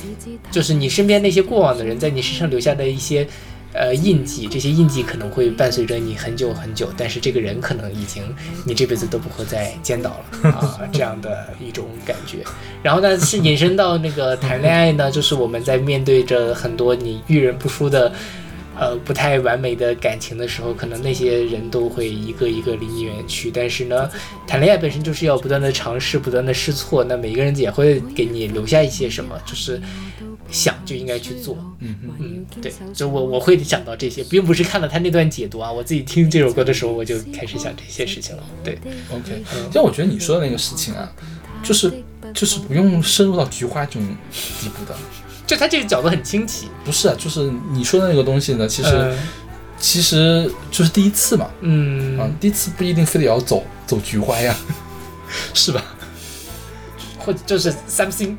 就是你身边那些过往的人在你身上留下的一些。呃，印记，这些印记可能会伴随着你很久很久，但是这个人可能已经你这辈子都不会再见到了啊，这样的一种感觉。然后呢，是引申到那个谈恋爱呢，就是我们在面对着很多你遇人不淑的呃不太完美的感情的时候，可能那些人都会一个一个离你远去。但是呢，谈恋爱本身就是要不断的尝试，不断的试错，那每一个人也会给你留下一些什么，就是想就应该去做。嗯嗯，嗯，对，就我我会想到这些，并不是看了他那段解读啊，我自己听这首歌的时候，我就开始想这些事情了。对，OK，像我觉得你说的那个事情啊，就是就是不用深入到菊花这种地步的。就他这个角度很清奇。不是啊，就是你说的那个东西呢，其实、呃其实就是第一次嘛，嗯。啊，第一次不一定非得要走走菊花呀，是吧？或者就是 something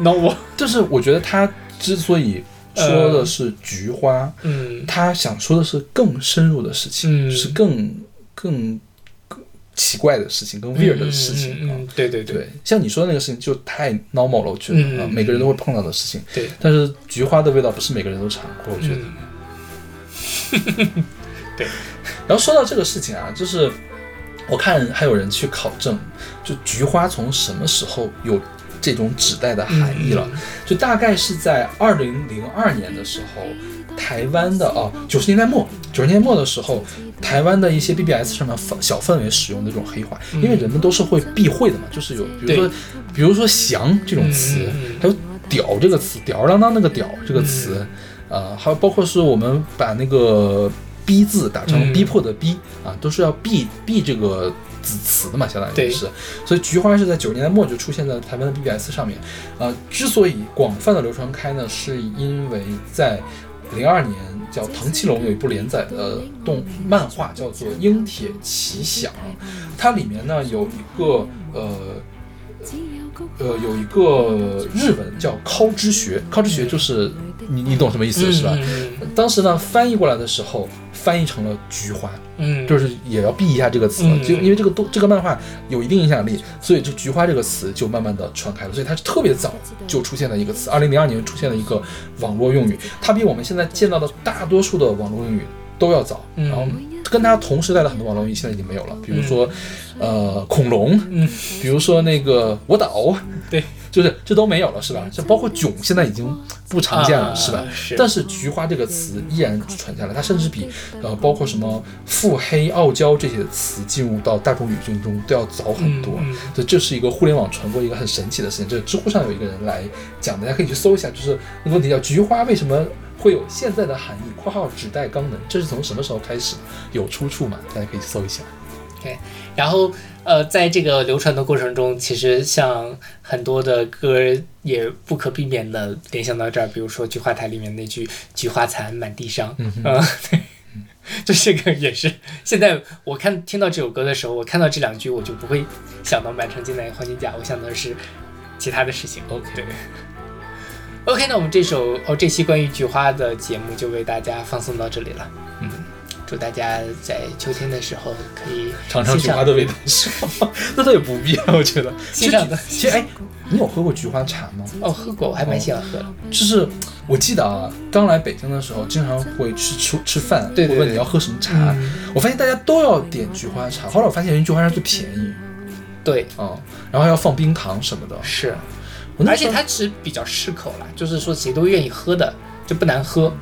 novel。就是我觉得他之所以说的是菊花，嗯他想说的是更深入的事情，嗯是更更更奇怪的事情，更 weird 的事情啊。对对对，像你说的那个事情就太 normal 了，我觉得、嗯啊，每个人都会碰到的事情。对，但是菊花的味道不是每个人都尝过，我觉得。对然后说到这个事情啊，就是我看还有人去考证，就菊花从什么时候有这种指代的含义了？嗯就大概是在二零零二年的时候，台湾的啊九十年代末九十年代末的时候，台湾的一些 BBS 上面小小范围使用的这种黑话，因为人们都是会避讳的嘛，就是有比如说比如说“翔”这种词还有“屌”这个词，吊儿郎当那个“屌”这个词，呃，还有包括是我们把那个“逼”字打成嗯。逼迫的“逼”啊，都是要避避这个子词的嘛，相当于对是。所以菊花是在九十年代末就出现在台湾的 BBS 上面。呃，之所以广泛的流传开呢，是因为在零二年叫唐七龙有一部连载的动漫画叫做《鹰铁奇想》，它里面呢有一个呃。呃，有一个日文叫“尻之学”，尻之学就是你你懂什么意思是吧？嗯当时呢翻译过来的时候，翻译成了菊花，嗯，就是也要避一下这个词，嗯。就因为这个动这个漫画有一定影响力，所以就菊花这个词就慢慢的传开了，所以它是特别早就出现的一个词，二零零二年出现了一个网络用语，它比我们现在见到的大多数的网络用语都要早，嗯然后跟他同时代的很多网络用语现在已经没有了，比如说、呃恐龙，嗯，比如说那个我岛，对，就是这都没有了是吧？像包括囧现在已经不常见了、啊是吧？是但是菊花这个词依然传下来，它甚至比呃包括什么腹黑、傲娇这些词进入到大众语境中都要早很多。嗯嗯这这是一个互联网传播一个很神奇的事情。这知乎上有一个人来讲，大家可以去搜一下，就是那个问题叫菊花为什么会有现在的含义（括号指代肛门），这是从什么时候开始？有出处嘛？大家可以搜一下。OK，然后呃，在这个流传的过程中，其实像很多的歌也不可避免的联想到这儿，比如说《菊花台》里面那句“菊花残，满地伤”，嗯 对，就这个也是。现在我看听到这首歌的时候，我看到这两句，我就不会想到满城尽带黄金甲，我想到的是其他的事情。OK 对。OK，那我们这首哦这期关于菊花的节目就为大家放送到这里了。嗯，祝大家在秋天的时候可以尝尝菊花的味道？那倒也不必啊，我觉得。欣赏的其实，哎，你有喝过菊花茶吗？哦，喝过，我还蛮喜欢喝的。就是我记得啊，刚来北京的时候，经常会吃吃吃饭，对对对会问你要喝什么茶。嗯我发现大家都要点菊花茶，后来我发现原来菊花茶最便宜对，啊、然后要放冰糖什么的。是，而且它其实比较适口啦，就是说谁都愿意喝的，就不难喝。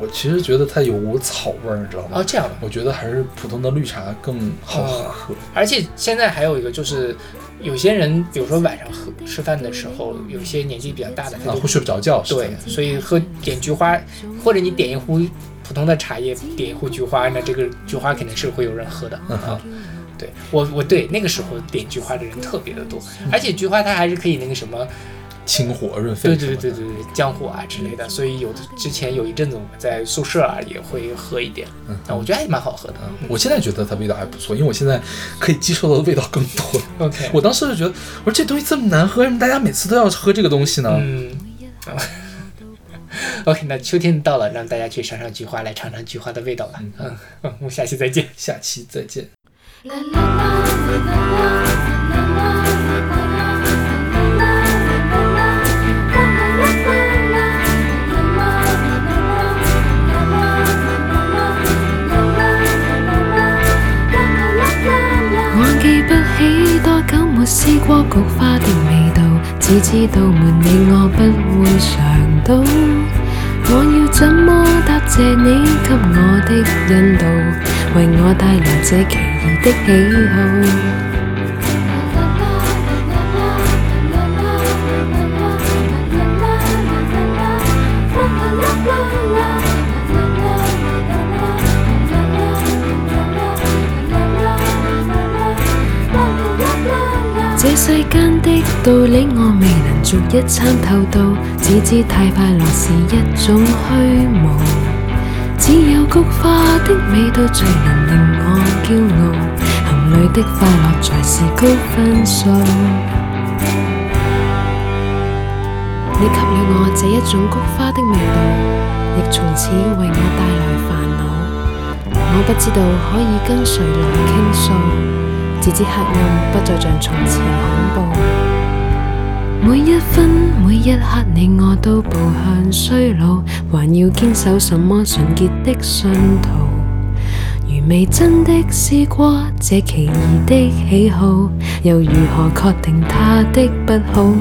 我其实觉得它有股草味儿，你知道吗？哦，这样的。我觉得还是普通的绿茶更好喝。而且现在还有一个就是，有些人比如说晚上喝吃饭的时候，有些年纪比较大的，他啊，会睡不着觉，对，所以喝点菊花，或者你点一壶普通的茶叶，点一壶菊花，那这个菊花肯定是会有人喝的。嗯哼啊，对我我对那个时候点菊花的人特别的多，而且菊花它还是可以那个什么。清火润肺对。对对对对对，降火啊之类的，所以有的之前有一阵子我们在宿舍啊也会喝一点，嗯啊，我觉得还蛮好喝的。我现在觉得它味道还不错，因为我现在可以接受到的味道更多。OK，我当时就觉得，我说这东西这么难喝，为什么大家每次都要喝这个东西呢？嗯啊，OK，那秋天到了，让大家去赏赏菊花，来尝尝菊花的味道吧。嗯嗯，我们下期再见。下期再见。我記不起多久沒試過菊花的味道，只知道沒你我不會嘗到。我要怎麼答謝你給我的引導，為我帶來這奇的喜好？這世間的道理我未能逐一參透到，只知太快樂是一種虛無。只有菊花的味道最能令我骄傲，含泪的快乐才是高分数。你给了我这一种菊花的味道，亦从此为我带来烦恼。我不知道可以跟谁来倾诉，只知黑暗不再像从前恐怖。每一分每一刻，你我都步向衰老，还要坚守什么纯洁的信徒？如未真的试过这奇异的喜好，又如何确定它的不好？